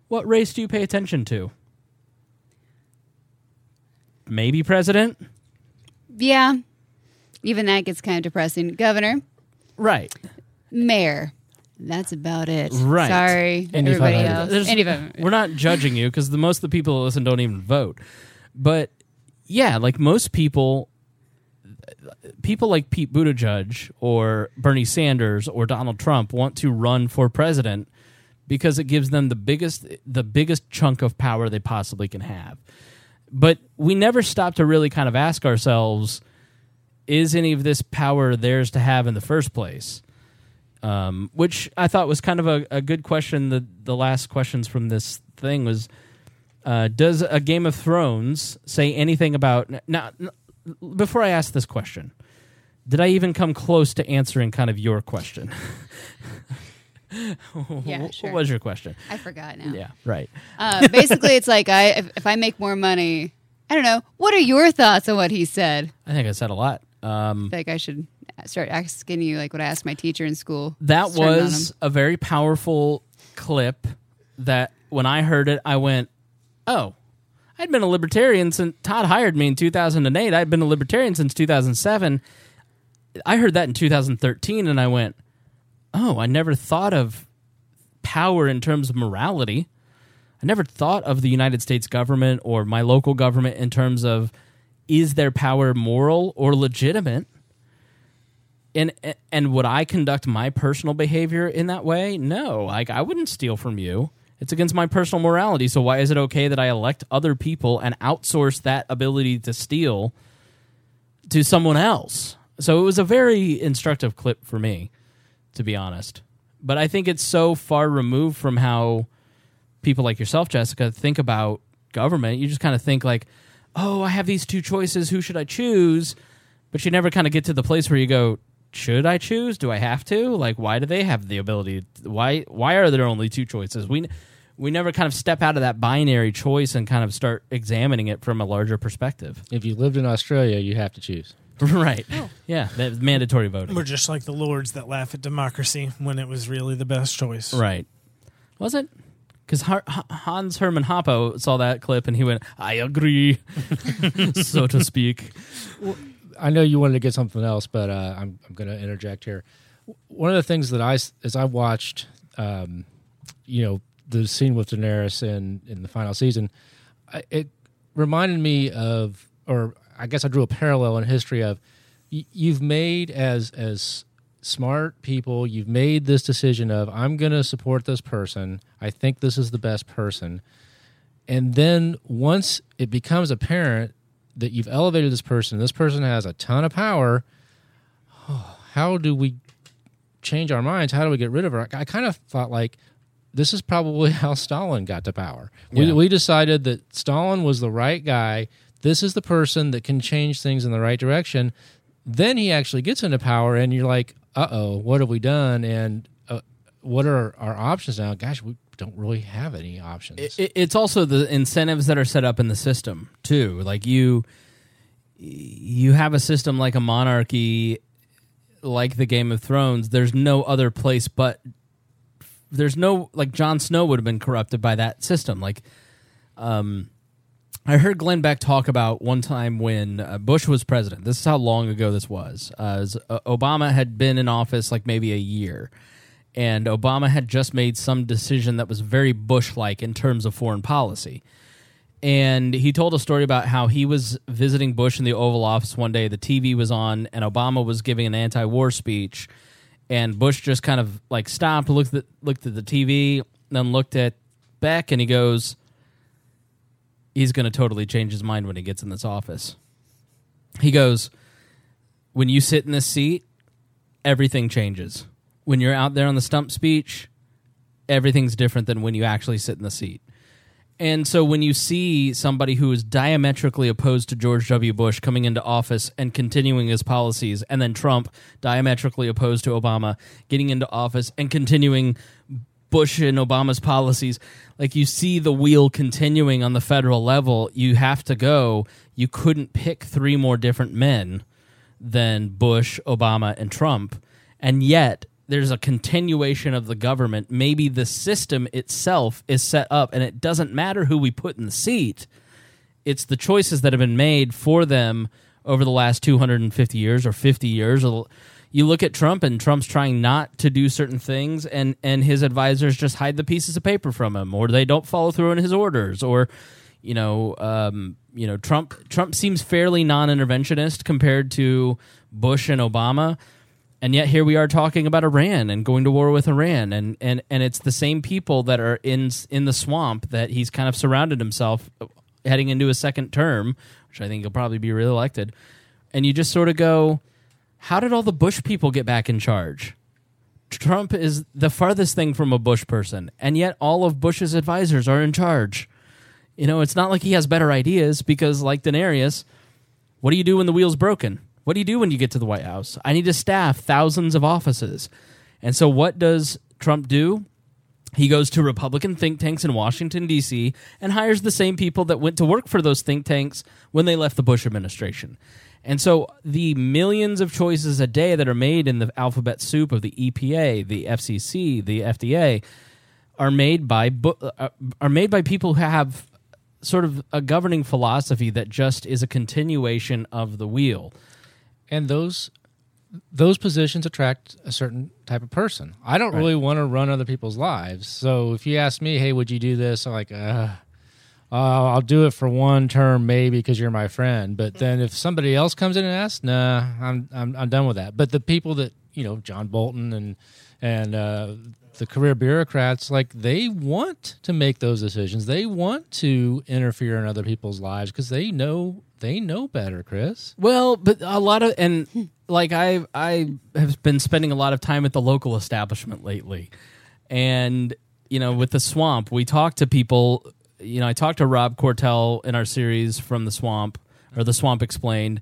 what race do you pay attention to? Maybe president? Yeah. Even that gets kind of depressing. Governor, Right. mayor. That's about it. Right. Sorry, Indy everybody 500. else. There's- Indy 500. We're not judging you because the most of the people that listen don't even vote. But yeah, like most people, people like Pete Buttigieg or Bernie Sanders or Donald Trump want to run for president because it gives them the biggest the biggest chunk of power they possibly can have. But we never stop to really kind of ask ourselves is any of this power theirs to have in the first place? Um, which I thought was kind of a, a good question. The the last questions from this thing was, uh, does a Game of Thrones say anything about now? Before I ask this question, did I even come close to answering kind of your question? Yeah, What- sure. What was your question? I forgot now. Yeah, right. Uh, basically, it's like I if, if I make more money, I don't know. What are your thoughts on what he said? I think I said a lot. Um, Like I should start asking you like what I asked my teacher in school. that was a very powerful clip that when I heard it, I went, oh, I'd been a libertarian since Todd hired me in 2008. I'd been a libertarian since 2007. I heard that in 2013 and I went, oh, I never thought of power in terms of morality. I never thought of the United States government or my local government in terms of is their power moral or legitimate? and and would I conduct my personal behavior in that way? No, like I wouldn't steal from you. It's against my personal morality. So why is it okay that I elect other people and outsource that ability to steal to someone else? So it was a very instructive clip for me, to be honest. But I think it's so far removed from how people like yourself, Jessica, think about government. You just kind of think like, "Oh, I have these two choices. Who should I choose?" But you never kind of get to the place where you go, should I choose? Do I have to? Like, why do they have the ability? Why why are there only two choices? We we never kind of step out of that binary choice and kind of start examining it from a larger perspective. If you lived in Australia, you have to choose. Right. Yeah, that's mandatory voting. We're just like the lords that laugh at democracy when it was really the best choice. Right. Was it? Because Hans Hermann Hoppe saw that clip and he went, I agree, so to speak. I know you wanted to get something else, but uh, I'm, I'm going to interject here. One of the things that I, as I watched, um, you know, the scene with Daenerys in, in the final season, I, it reminded me of, or I guess I drew a parallel in history of, y- you've made as as smart people, you've made this decision of I'm going to support this person. I think this is the best person. And then once it becomes apparent that you've elevated this person, this person has a ton of power, how do we change our minds? How do we get rid of her? I, I kind of thought like this is probably how Stalin got to power. We, we decided that Stalin was the right guy. This is the person that can change things in the right direction. Then he actually gets into power, and you're like, uh oh, what have we done? And uh, what are our options now? Gosh, we don't really have any options. It, it's also the incentives that are set up in the system too. Like you, you have a system like a monarchy, like the Game of Thrones. There's no other place but there's no like Jon Snow would have been corrupted by that system. Like, um, I heard Glenn Beck talk about one time when uh, Bush was president. This is how long ago this was. Uh, as, uh, Obama had been in office like maybe a year, and Obama had just made some decision that was very Bush-like in terms of foreign policy. And he told a story about how he was visiting Bush in the Oval Office one day. The TV was on, and Obama was giving an anti-war speech, and Bush just kind of like stopped, looked at looked at the TV, then looked at Beck, and he goes, "He's going to totally change his mind when he gets in this office." He goes, "When you sit in this seat, everything changes. When you're out there on the stump speech, everything's different than when you actually sit in the seat." And so when you see somebody who is diametrically opposed to George W. Bush coming into office and continuing his policies, and then Trump diametrically opposed to Obama getting into office and continuing Bush and Obama's policies, like you see the wheel continuing on the federal level, you have to go. You couldn't pick three more different men than Bush, Obama, and Trump. And yet, there's a continuation of the government. Maybe the system itself is set up, and it doesn't matter who we put in the seat. It's the choices that have been made for them over the last 250 years or 50 years. You look at Trump, and Trump's trying not to do certain things, and, and his advisors just hide the pieces of paper from him, or they don't follow through on his orders, or you know, um, you know, Trump Trump seems fairly non-interventionist compared to Bush and Obama, and yet here we are talking about Iran and going to war with Iran, and and and it's the same people that are in in the swamp that he's kind of surrounded himself heading into his second term, which I think he'll probably be reelected, and you just sort of go, how did all the Bush people get back in charge? Trump is the farthest thing from a Bush person, and yet all of Bush's advisors are in charge. You know, it's not like he has better ideas because, like Daenerys, what do you do when the wheel's broken? What do you do when you get to the White House? I need to staff thousands of offices. And so, what does Trump do? He goes to Republican think tanks in Washington, D.C., and hires the same people that went to work for those think tanks when they left the Bush administration. And so, the millions of choices a day that are made in the alphabet soup of the EPA, the FCC, the FDA, are made by uh, are made by people who have sort of a governing philosophy that just is a continuation of the wheel. and those those positions attract a certain type of person. I don't Right. really want to run other people's lives. So if you ask me, hey, would you do this? I'm like, uh, uh, I'll do it for one term, maybe because you're my friend. But then if somebody else comes in and asks, nah, I'm I'm I'm done with that. But the people that you know, John Bolton and and uh, the career bureaucrats, like they want to make those decisions. They want to interfere in other people's lives because they know they know better, Chris. Well, but a lot of and like I I have been spending a lot of time at the local establishment lately, and you know with the swamp we talk to people. You know I talked to Rob Cortell in our series from the swamp or the swamp explained,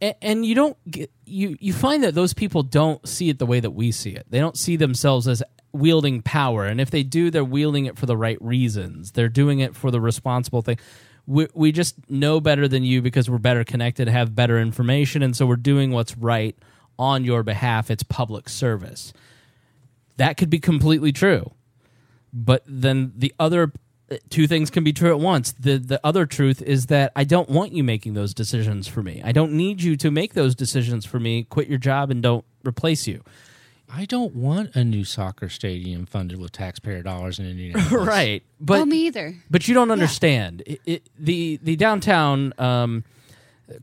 and, and you don't get you you find that those people don't see it the way that we see it. They don't see themselves as wielding power, and if they do, they're wielding it for the right reasons. They're doing it for the responsible thing. We, we just know better than you because we're better connected, have better information, and so we're doing what's right on your behalf. It's public service. That could be completely true, but then the other two things can be true at once. The the other truth is that I don't want you making those decisions for me. I don't need you to make those decisions for me. Quit your job and don't replace you. I don't want a new soccer stadium funded with taxpayer dollars in Indianapolis. right, but oh, me either. But you don't understand it, it, the the downtown um,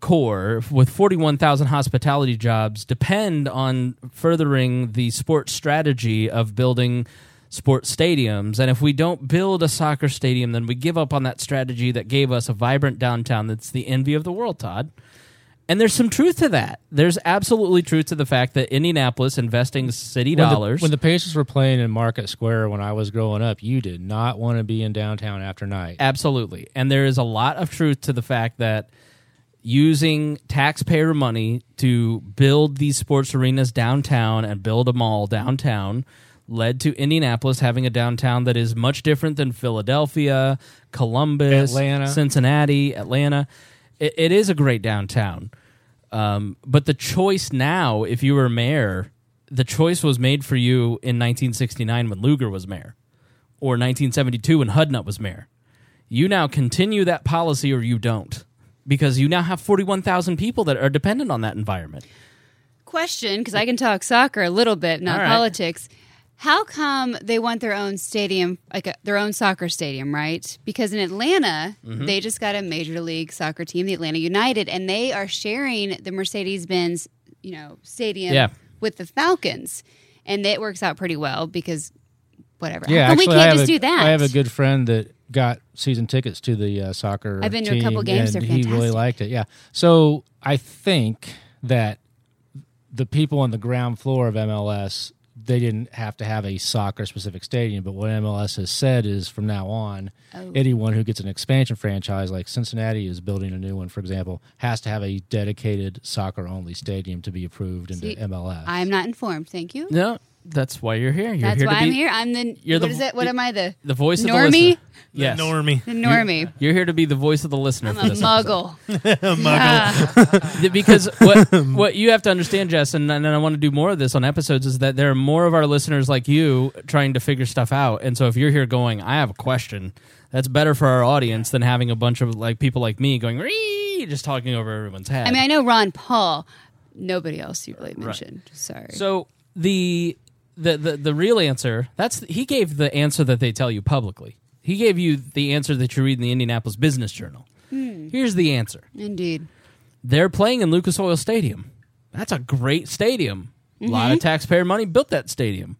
core with forty one thousand hospitality jobs depend on furthering the sports strategy of building sports stadiums. And if we don't build a soccer stadium, then we give up on that strategy that gave us a vibrant downtown that's the envy of the world, Todd. And there's some truth to that. There's absolutely truth to the fact that Indianapolis investing city When the- dollars. when the Pacers were playing in Market Square when I was growing up, you did not want to be in downtown after night. Absolutely. And there is a lot of truth to the fact that using taxpayer money to build these sports arenas downtown and build a mall downtown led to Indianapolis having a downtown that is much different than Philadelphia, Columbus, Atlanta. Cincinnati, Atlanta. It, it is a great downtown. Um, but the choice now, if you were mayor, the choice was made for you in 1969 when Lugar was mayor, or 1972 when Hudnut was mayor. You now continue that policy or you don't, because you now have 41,000 people that are dependent on that environment. Question, because I can talk soccer a little bit, not All right. politics. How come they want their own stadium, like a, their own soccer stadium, right? Because in Atlanta, Mhm. they just got a major league soccer team, the Atlanta United, and they are sharing the Mercedes Benz, you know, stadium Yeah. with the Falcons, and it works out pretty well because whatever. Yeah, actually, we can't just a, do that? I have a good friend that got season tickets to the uh, soccer. I've been to a couple games. and he really liked it. Yeah, so I think that the people on the ground floor of MLS they didn't have to have a soccer specific stadium, but what MLS has said is from now on, Oh. anyone who gets an expansion franchise, like Cincinnati is building a new one, for example, has to have a dedicated soccer only stadium to be approved into See, MLS. I'm not informed. Thank you. No, that's why you're here. You're That's here why to be, I'm here. I'm the. You're what the- is it? What am I? The The voice of the normie. listener. Yes. normie. The normie. You're, you're here to be the voice of the listener. I'm for a this muggle. episode. because what what you have to understand, Jess, and, and I want to do more of this on episodes, is that there are more of our listeners like you trying to figure stuff out. And so if you're here going, I have a question, that's better for our audience than having a bunch of like people like me going, Ree! just talking over everyone's head. I mean, I know Ron Paul. Nobody else you really mentioned. Sorry. So the the the the real answer that's he gave the answer that they tell you publicly. He gave you the answer that you read in the Indianapolis Business Journal. Hmm. Here's the answer. Indeed. They're playing in Lucas Oil Stadium. That's a great stadium. A lot of Mhm. taxpayer money built that stadium.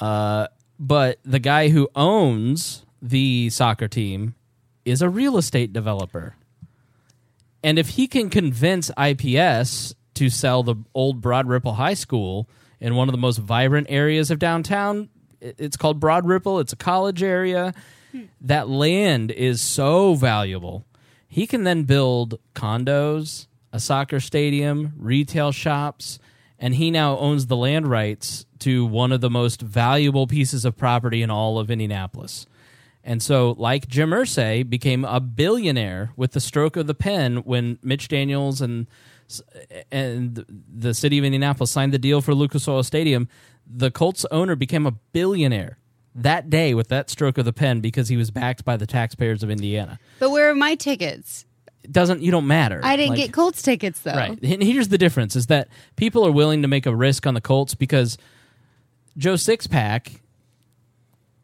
Uh, but the guy who owns the soccer team is a real estate developer. And if he can convince IPS to sell the old Broad Ripple High School in one of the most vibrant areas of downtown, it's called Broad Ripple, it's a college area. Hmm. That land is so valuable. He can then build condos, a soccer stadium, retail shops, and he now owns the land rights to one of the most valuable pieces of property in all of Indianapolis. And so, like Jim Irsay became a billionaire with the stroke of the pen when Mitch Daniels and and the city of Indianapolis signed the deal for Lucas Oil Stadium, the Colts owner became a billionaire that day with that stroke of the pen because he was backed by the taxpayers of Indiana. But where are my tickets? It doesn't you don't matter. I didn't Like- get Colts tickets though. Right. And here's the difference is that people are willing to make a risk on the Colts because Joe Sixpack,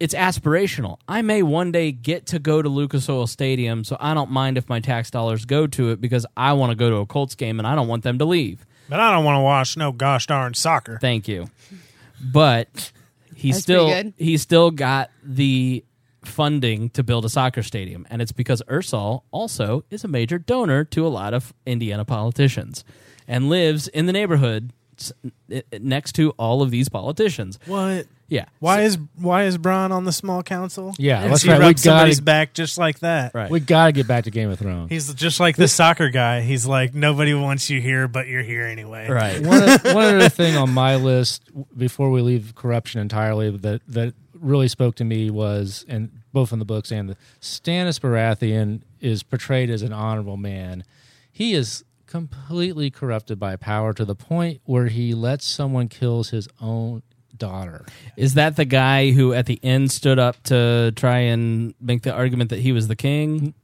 it's aspirational. I may one day get to go to Lucas Oil Stadium, so I don't mind if my tax dollars go to it because I want to go to a Colts game and I don't want them to leave. But I don't want to watch no gosh darn soccer. Thank you. But he's That's still pretty good. he's still got the funding to build a soccer stadium, and it's because Irsay also is a major donor to a lot of Indiana politicians and lives in the neighborhood next to all of these politicians. What? Yeah. Why is why is Bronn on the small council? Yeah, and that's he right. We rubs somebody's gotta- back just like that. Right. We got to get back to Game of Thrones. He's just like the soccer guy. He's like nobody wants you here, but you're here anyway. Right. one, of- one other thing on my list before we leave corruption entirely that that really spoke to me was, and both in the books and the Stannis Baratheon is portrayed as an honorable man. He is completely corrupted by power to the point where he lets someone kills his own daughter. Is that the guy who at the end stood up to try and make the argument that he was the king?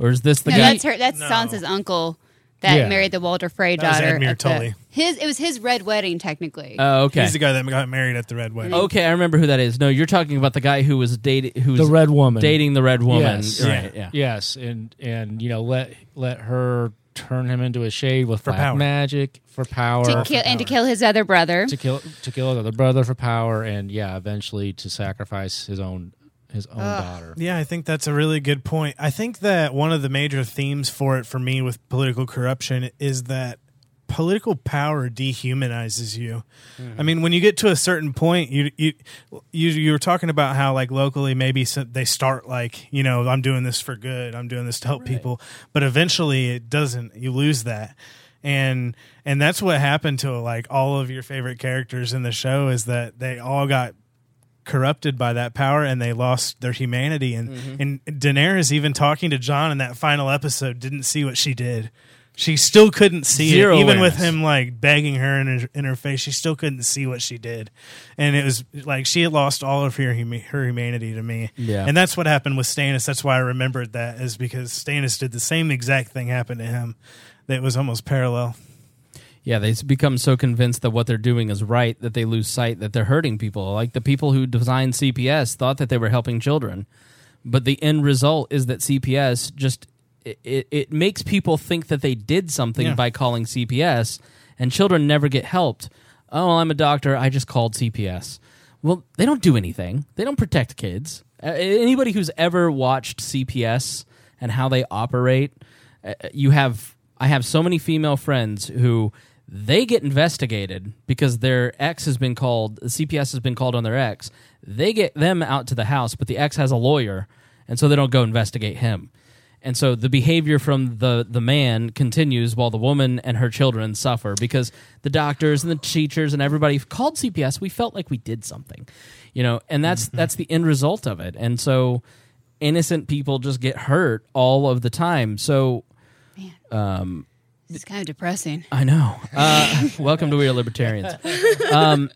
Or is this the no, guy? that's her. That's Sansa's uncle that Yeah. married the Walder Frey That was daughter. Edmure at the- Tully. his it was his red wedding technically. Oh, okay. He's the guy that got married at the Red Wedding. Okay, I remember who that is. No, you're talking about the guy who was dating who was the red woman dating the red woman. Yes. Right, yeah. Yes, and and you know let let her turn him into a shade with For black power. magic for power to kill and to kill his other brother. to kill to kill another brother for power and yeah eventually to sacrifice his own his own daughter Yeah, I think that's a really good point. I think that one of the major themes for it for me with political corruption is that political power dehumanizes you. I mean, when you get to a certain point, you you you you were talking about how like locally maybe some, they start like you know I'm doing this for good, I'm doing this to help people, but eventually it doesn't. You lose that. And and that's what happened to like all of your favorite characters in the show is that they all got corrupted by that power and they lost their humanity and Mm-hmm. and Daenerys even talking to Jon in that final episode didn't see what she did. She still couldn't see Zero it even with him like begging her in her, in her face she still couldn't see what she did. And it was like she had lost all of her huma- her humanity to me. Yeah. And that's what happened with Stannis. That's why I remembered that is because Stannis did the same exact thing happen to him that was almost parallel. Yeah, they become so convinced that what they're doing is right that they lose sight that they're hurting people. Like the people who designed CPS thought that they were helping children, but the end result is that CPS just it, it, makes people think that they did something Yeah. by calling CPS, and children never get helped. Oh, I'm a doctor. I just called CPS. Well, they don't do anything. They don't protect kids. Uh, anybody who's ever watched CPS and how they operate, uh, you have I have so many female friends who they get investigated because their ex has been called the CPS has been called on their ex. They get them out to the house, but the ex has a lawyer, and so they don't go investigate him. And so the behavior from the the man continues while the woman and her children suffer because the doctors and the teachers and everybody called CPS. We felt like we did something, you know, and that's that's the end result of it. And so innocent people just get hurt all of the time. So, um, it's kind of depressing. I know. Uh, welcome to We Are Libertarians. Um,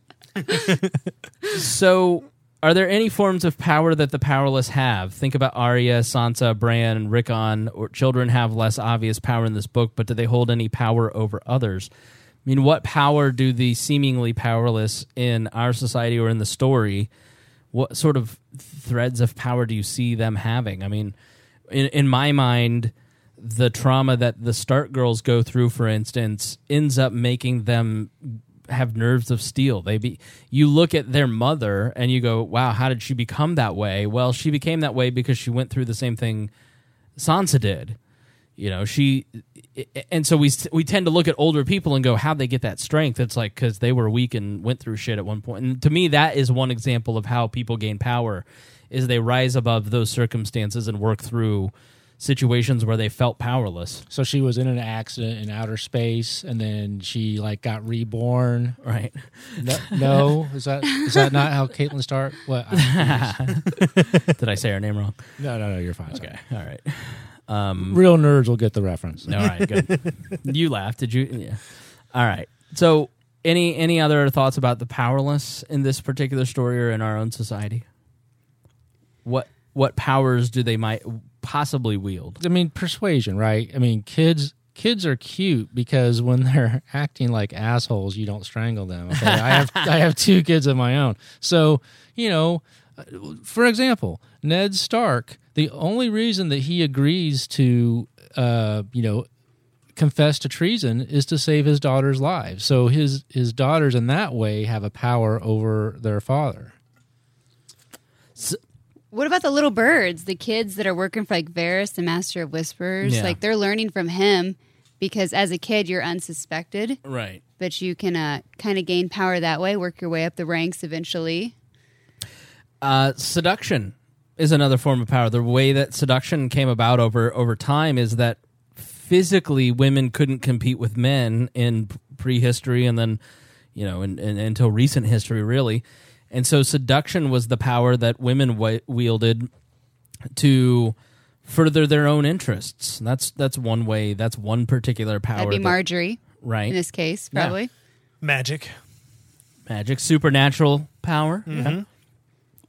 so, are there any forms of power that the powerless have? Think about Arya, Sansa, Bran, Rickon, or children have less obvious power in this book, but do they hold any power over others? I mean, what power do the seemingly powerless in our society or in the story? What sort of threads of power do you see them having? I mean, in in my mind, the trauma that the Stark girls go through, for instance, ends up making them have nerves of steel. They be you look at their mother and you go, "Wow, how did she become that way?" Well, she became that way because she went through the same thing Sansa did. You know, she and so we we tend to look at older people and go, "How'd they get that strength?" It's like because they were weak and went through shit at one point. And to me, that is one example of how people gain power: is they rise above those circumstances and work through situations where they felt powerless. so she was in an accident in outer space and then she like got reborn Right? no, no is that is that not how caitlin stark what Did I say her name wrong? no no no you're fine Okay, all right. Um, real nerds will get the reference all right, good. you laughed, did you? Yeah. All right. So, any any other thoughts about the powerless in this particular story or in our own society? What what powers do they might possibly wield? I mean, persuasion, right? I mean, kids kids are cute because when they're acting like assholes, you don't strangle them. Okay? I have I have two kids of my own, so you know, for example, Ned Stark. The only reason that he agrees to, uh, you know, confess to treason is to save his daughter's lives. So his his daughters, in that way, have a power over their father. What about the little birds, the kids that are working for like Varys, the Master of Whispers? Yeah. Like they're learning from him because as a kid you're unsuspected, Right. but you can uh, kind of gain power that way, work your way up the ranks eventually. Uh, seduction is another form of power. The way that seduction came about over over time is that physically women couldn't compete with men in prehistory, and then you know, in, in, until recent history, really. And so, seduction was the power that women wi- wielded to further their own interests. That's that's one way. That's one particular power. That'd be that- Margaery, right? In this case, Yeah. probably. Magic. Magic, supernatural power. Mhm.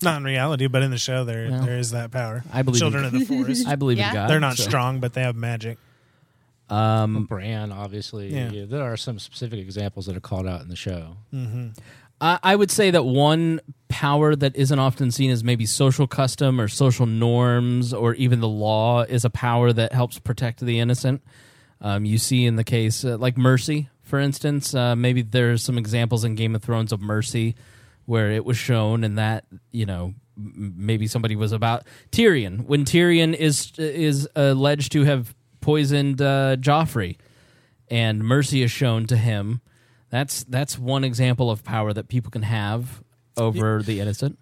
Not in reality, but in the show, there Well, there is that power. I believe children of the forest. I believe in God, They're not so- strong, but they have magic. Um, Bran, obviously. Yeah. Yeah, there are some specific examples that are called out in the show. Mm-hmm. I would say that one power that isn't often seen as maybe social custom or social norms or even the law is a power that helps protect the innocent. Um, you see in the case uh, like mercy, for instance. Uh, maybe there's some examples in Game of Thrones of mercy where it was shown and that you know maybe somebody was about Tyrion when Tyrion is is alleged to have poisoned uh, Joffrey and mercy is shown to him. That's that's one example of power that people can have over the innocent.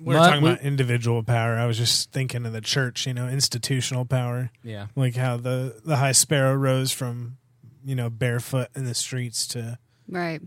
We We're But talking we- about individual power. I was just thinking of the church, you know, institutional power. Yeah. Like how the, the High Sparrow rose from, you know, barefoot in the streets to Right.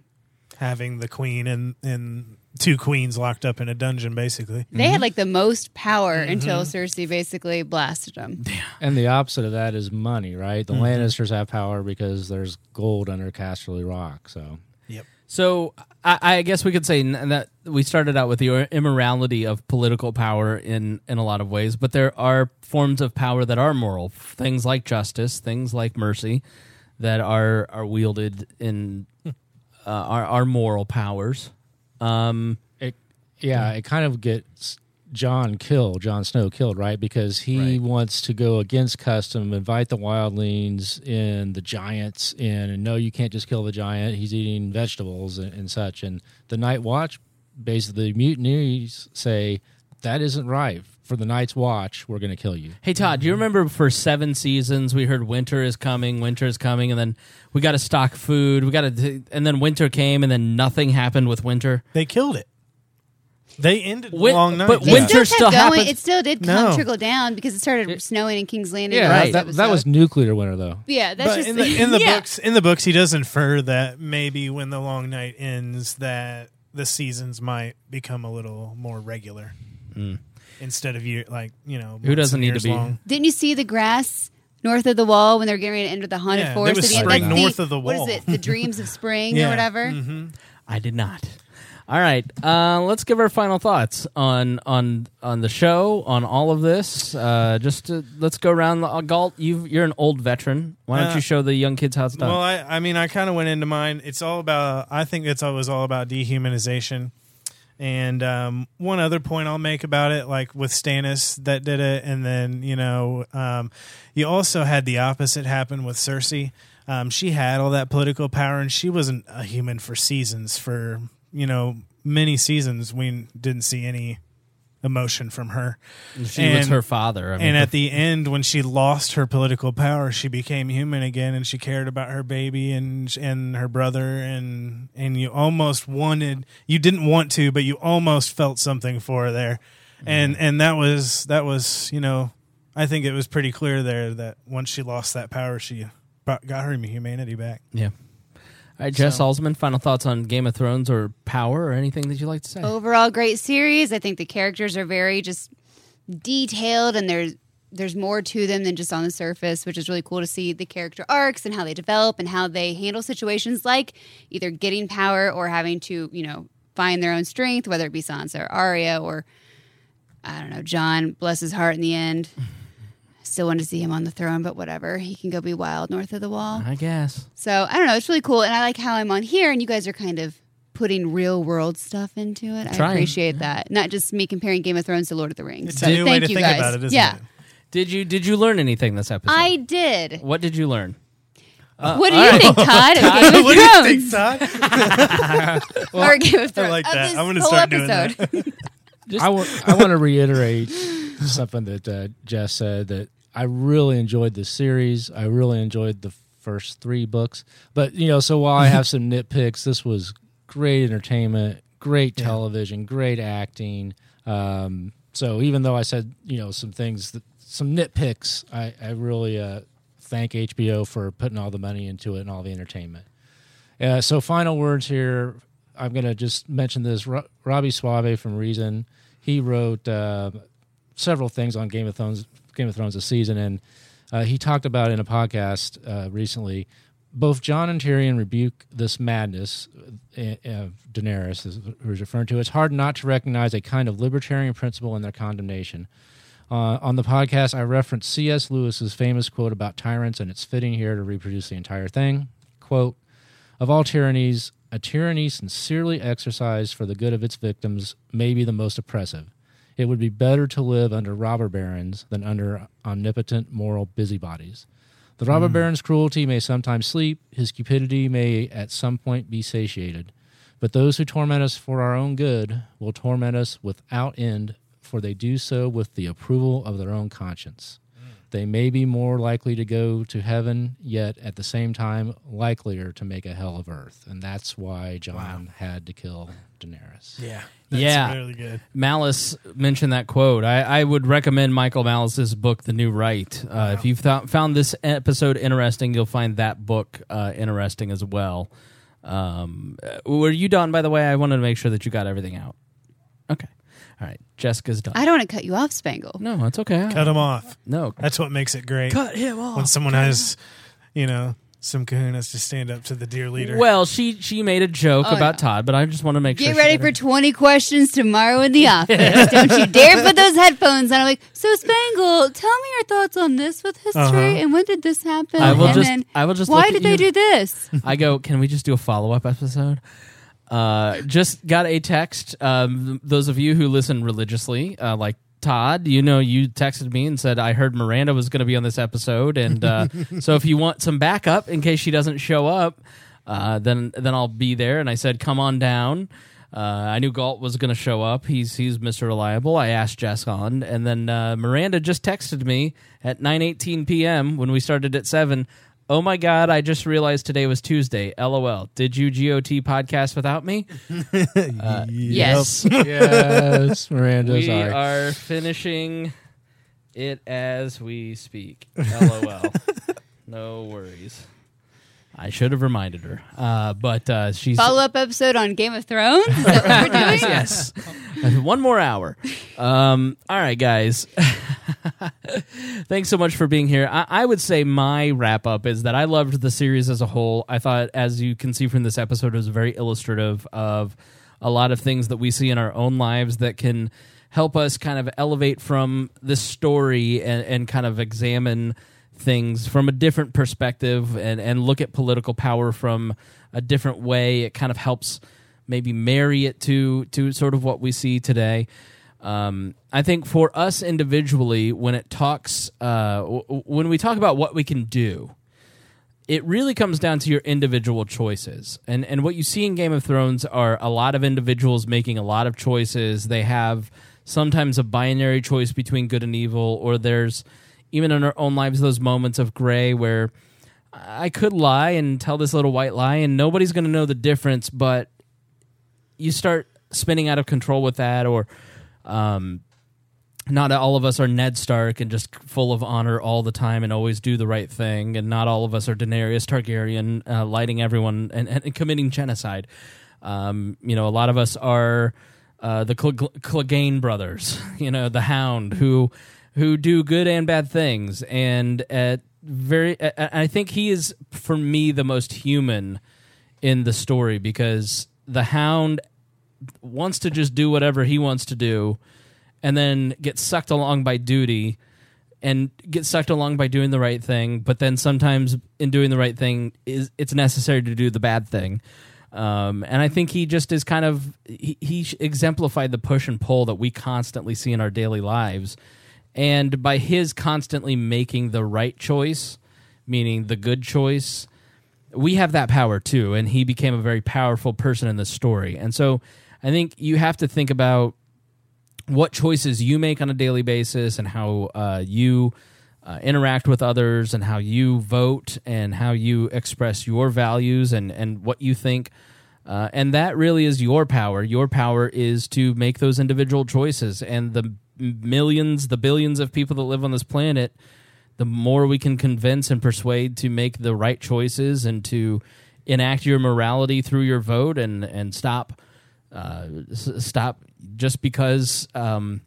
having the queen and, and two queens locked up in a dungeon, basically. They had like the most power until Mhm. Cersei basically blasted them. And the opposite of that is money, right? The Mm-hmm. Mhm. Lannisters have power because there's gold under Casterly Rock. So Yep. So I, I guess we could say that we started out with the immorality of political power in in a lot of ways, but there are forms of power that are moral, things like justice, things like mercy, that are are wielded in uh, are are moral powers. Um, it, yeah, it kind of gets Jon killed, Jon Snow killed, right? Because he wants to go against custom, invite the wildlings and the giants in, and no, you can't just kill the giant. He's eating vegetables and, and such. And the Night Watch, basically, the mutineers say that isn't right. For the Night's Watch, we're going to kill you. Hey Todd, do you remember for seven seasons we heard winter is coming, winter is coming, and then we got to stock food, we got to, and then winter came, and then nothing happened with winter. They killed it. They ended Win- long night. but It winter still still kept going. happens. It still did come No. trickle down because it started snowing in King's Landing. Yeah, the first that, that was nuclear winter, though. Yeah, that's but just in the, in the yeah. books. In the books, he does infer that maybe when the long night ends, that the seasons might become a little more regular Mm. Instead of you like you know. Who doesn't need to be- long. Didn't you see the grass north of the wall when they were getting ready to enter the haunted Yeah, forest? there was at the end? spring That's north of the wall. is it? The dreams of spring Yeah. or whatever. Mm-hmm. I did not. All right, uh, let's give our final thoughts on on on the show, on all of this. Uh, just to, let's go around. Uh, Galt, you you're an old veteran. Why don't Uh, you show the young kids how it's done? Well, I, I mean, I kind of went into mine. It's all about. I think it's always all about dehumanization. And um, one other point I'll make about it, like with Stannis that did it, and then you know, um, you also had the opposite happen with Cersei. Um, she had all that political power, and she wasn't a human for seasons. For you know, many seasons, we didn't see any emotion from her. She was her father. I mean, and at the end, when she lost her political power, she became human again, and she cared about her baby and and her brother, and and you almost wanted, you didn't want to, but you almost felt something for her there, and Mm-hmm. and that was that was you know, I think it was pretty clear there that once she lost that power, she brought- got her humanity back. yeah. All right, Jess So- Salzman, final thoughts on Game of Thrones or Power or anything that you'd like to say? Overall, great series. I think the characters are very just detailed, and there's there's more to them than just on the surface, which is really cool to see the character arcs and how they develop and how they handle situations like either getting power or having to, you know, find their own strength, whether it be Sansa or Arya or I don't know, Jon, bless his heart in the end. Still want to see him on the throne, but whatever. He can go be wild north of the wall. I guess. So I don't know. It's really cool, and I like how I'm on here, and you guys are kind of putting real world stuff into it. I Trying. appreciate that. Not just me comparing Game of Thrones to Lord of the Rings. It's So a new way thank to you think guys. about it, isn't yeah, it? Did you did you learn anything this episode? I did. what did you learn? Uh, what do you right. think, Todd? Of Game of what do you Thrones? think, Todd? or Game of Thrones? I like of that. this I'm going to whole start doing that. I want I want to reiterate something that uh, Jess said that I really enjoyed the series. I really enjoyed the first three books, but you know, so while I have some nitpicks, this was great entertainment, great television, great acting. Um, so even though I said you know some things, that, some nitpicks, I, I really uh, thank HBO for putting all the money into it and all the entertainment. Uh, so final words here. I'm going to just mention this. Ro- Robby Soave from Reason. He wrote uh, several things on Game of Thrones. Game of Thrones this season, and uh, he talked about in a podcast uh, recently. Both Jon and Tyrion rebuke this madness uh, of Daenerys, who is referring to. It's hard not to recognize a kind of libertarian principle in their condemnation. Uh, on the podcast, I referenced C.S. Lewis's famous quote about tyrants, and it's fitting here to reproduce the entire thing. Quote Of all tyrannies, a tyranny sincerely exercised for the good of its victims may be the most oppressive. It would be better to live under robber barons than under omnipotent moral busybodies. The robber Mm. baron's cruelty may sometimes sleep, his cupidity may at some point be satiated. But those who torment us for our own good will torment us without end, for they do so with the approval of their own conscience. They may be more likely to go to heaven, yet at the same time likelier to make a hell of earth. And that's why Jon had to kill Daenerys. Yeah. yeah, really good. Malice mentioned that quote. I, I would recommend Michael Malice's book, The New Right. Uh, If you've th- found this episode interesting, you'll find that book uh, interesting as well. Um, uh, were you done? By the way, I wanted to make sure that you got everything out. Okay, all right. Jessica's done. I don't want to cut you off, Spangle. No, it's okay. Cut him off. No, that's what makes it great. Cut him off. When someone Cut him has, you know, some kahunas to stand up to the dear leader. Well, she she made a joke Oh, about Todd, but I just want to make Get sure. she ready got for 20 questions tomorrow in the office. Don't you dare put those headphones on. I'm like, so Spangle, tell me your thoughts on this with history Uh-huh. and when did this happen? I will and just- then I will just why did they you. do this? I go, can we just do a follow up episode? Uh, just got a text. Um, those of you who listen religiously, uh, like Todd, you know, you texted me and said, I heard Miranda was going to be on this episode. And uh, so if you want some backup in case she doesn't show up, uh, then then I'll be there. And I said, come on down. Uh, I knew Galt was going to show up. He's he's Mr. Reliable. I asked Jess on, and then uh, Miranda just texted me at 9:18 p.m. when we started at seven. Oh my God! I just realized today was Tuesday. LOL. Did you GOT podcast without me? Uh, yes. Yes, Miranda, We sorry. are finishing it as we speak. LOL. no worries. I should have reminded her, uh, but uh, she's Follow up episode on Game of Thrones? That we're doing? yes. One more hour. Um, all right, guys. Thanks so much for being here. I, I would say my wrap up is that I loved the series as a whole. I thought, as you can see from this episode, it was very illustrative of a lot of things that we see in our own lives that can help us kind of elevate from this story and, and kind of examine things from a different perspective and, and look at political power from a different way. It kind of helps maybe marry it to to sort of what we see today. Um, I think for us individually, when it talks, uh, w- when we talk about what we can do, it really comes down to your individual choices. And and what you see in Game of Thrones are a lot of individuals making a lot of choices. They have sometimes a binary choice between good and evil, or there's even in our own lives those moments of gray where I could lie and tell this little white lie, and nobody's going to know the difference. But you start spinning out of control with that, or um, not all of us are Ned Stark and just full of honor all the time and always do the right thing, and not all of us are Daenerys Targaryen, uh, lighting everyone and, and committing genocide. Um, you know, a lot of us are uh, the Cl- Clegane brothers. You know, the Hound who who do good and bad things, and at very, I I think he is for me the most human in the story because the Hound wants to just do whatever he wants to do and then get sucked along by duty and get sucked along by doing the right thing but then sometimes in doing the right thing is it's necessary to do the bad thing. Um, and i think he just is kind of he, he exemplified the push and pull that we constantly see in our daily lives. And by his constantly making the right choice meaning the good choice we have that power too. And he became a very powerful person in the story. And so i think you have to think about what choices you make on a daily basis and how uh, you uh, interact with others and how you vote and how you express your values and, and what you think Uh, and that really is your power. Your power is to make those individual choices. And the millions, the billions of people that live on this planet, the more we can convince and persuade to make the right choices and to enact your morality through your vote and and stop uh, stop just because um,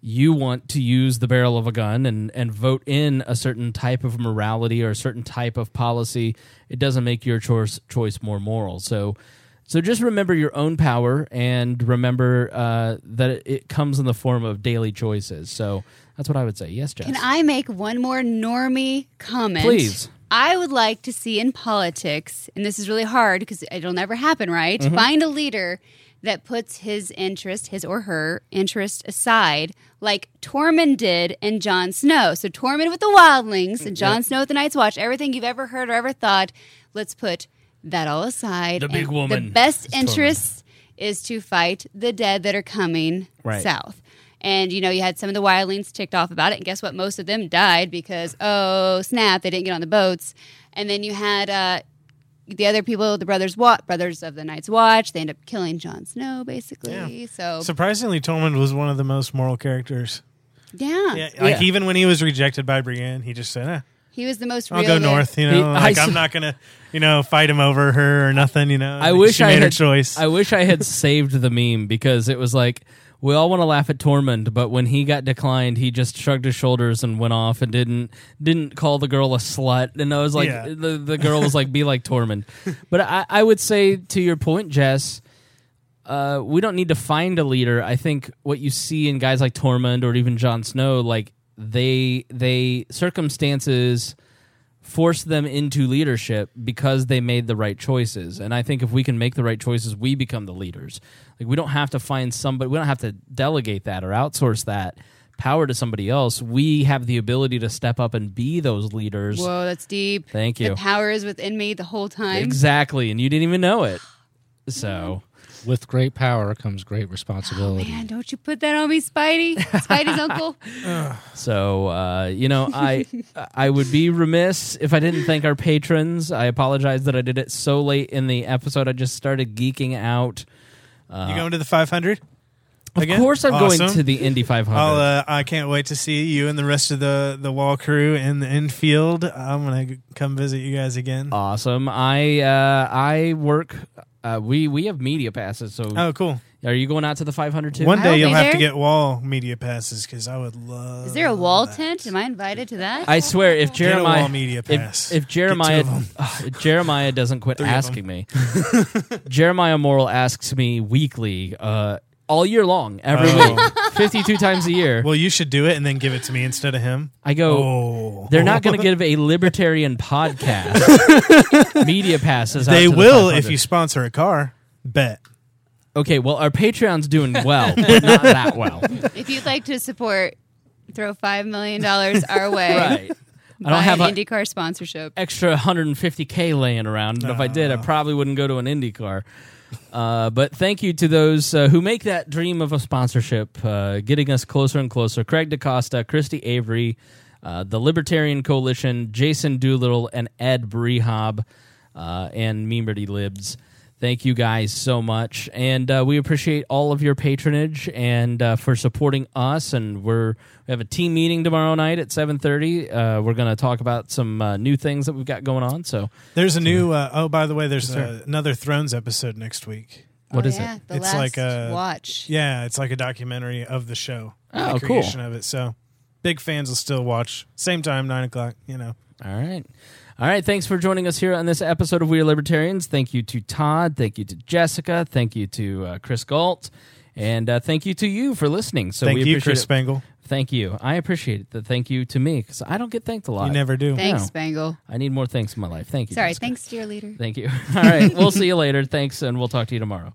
you want to use the barrel of a gun and, and vote in a certain type of morality or a certain type of policy, it doesn't make your choice choice more moral. So, so just remember your own power and remember uh, that it, comes in the form of daily choices. So that's what I would say. Yes, Jess. Can I make one more normie comment? Please. I would like to see in politics, and this is really hard because it'll never happen, right? Mhm. Find a leader that puts his interest, his or her interest aside, like Tormund did and Jon Snow. So Tormund with the Wildlings and Jon Yep. Snow with the Night's Watch. Everything you've ever heard or ever thought, let's put that all aside. The big and woman The best is Tormund. interest is to fight the dead that are coming Right. south. And you know, you had some of the wildlings ticked off about it, and guess what? Most of them died because oh snap, they didn't get on the boats. And then you had uh, the other people, the brothers, Wa- brothers of the Night's Watch. They end up killing Jon Snow, basically. So Surprisingly, Tormund was one of the most moral characters. yeah, Yeah, like even when he was rejected by Brienne, he just said, eh, he was the most. "I'll go north." You know, He- like I I'm not gonna, you know, fight him over her or nothing. You know, I Like, wish she I made had her choice. I wish I had saved the meme because it was like we all want to laugh at Tormund, but when he got declined, he just shrugged his shoulders and went off and didn't didn't call the girl a slut. And I was like, Yeah. the the girl was like, "Be like Tormund." But I, I would say to your point, Jess. Uh, we don't need to find a leader. I think what you see in guys like Tormund or even Jon Snow, like they they circumstances force them into leadership because they made the right choices. And I think if we can make the right choices, we become the leaders. Like we don't have to find somebody, we don't have to delegate that or outsource that power to somebody else. We have the ability to step up and be those leaders. Whoa, that's deep. Thank you. The power is within me the whole time. Exactly, and you didn't even know it. So, with great power comes great responsibility. Man, don't you put that on me, Spidey. Spidey's uncle. So uh, you know, I I would be remiss if I didn't thank our patrons. I apologize that I did it so late in the episode. I just started geeking out. Uh, you going to the 500? Of again? course, I'm going to the Indy 500. I'll, uh, I can't wait to see you and the rest of the the wall crew in the infield. I'm gonna come visit you guys again. awesome. I uh, I work. Uh, we we have media passes. So Oh, cool. Are you going out to the 500 too? One day you'll be have to there. get wall media passes because I would love. Is there a wall tent? Am I invited to that? I swear, if Get a Jeremiah wall media pass. If, if Jeremiah Get two of 'em. Ugh, if Jeremiah doesn't quit Three of 'em. asking me, Jeremiah Morrill asks me weekly, uh, all year long, every Oh. week, fifty-two times a year. Well, you should do it and then give it to me instead of him. I go. Oh. They're not going to give a libertarian podcast media passes. out They to the will 500. if you sponsor a car. Bet. Okay, well, our Patreon's doing well, but not that well. If you'd like to support, throw five million dollars our way. Right. I don't have an a- IndyCar sponsorship. extra 150k laying around. And if I did, I uh. probably wouldn't go to an IndyCar. Uh, but thank you to those uh, who make that dream of a sponsorship, uh, getting us closer and closer. Craig DaCosta, Christy Avery, uh, the Libertarian Coalition, Jason Doolittle, and Ed Brehab, uh, and Memerty Libs. Thank you guys so much, and uh, we appreciate all of your patronage and uh, for supporting us. And we're we have a team meeting tomorrow night at seven thirty. Uh, we're going to talk about some uh, new things that we've got going on. So There's a new. Uh, oh, by the way, there's Yes, sir. uh, another Thrones episode next week. What oh, is yeah, it? The it's last like a watch. Yeah, it's like a documentary of the show. Oh, the cool. creation of it. So big fans will still watch. Same time, nine o'clock. You know. All right. All right. Thanks for joining us here on this episode of We Are Libertarians. Thank you to Todd. Thank you to Jessica. Thank you to uh, Chris Galt. And uh, thank you to you for listening. So Thank we you, Chris it. Spangle. Thank you. I appreciate it. The thank you to me because I don't get thanked a lot. You never do. Thanks, No. Spangle. I need more thanks in my life. Thank you. Sorry, Jessica. thanks, dear leader. Thank you. All right. We'll see you later. Thanks, and we'll talk to you tomorrow.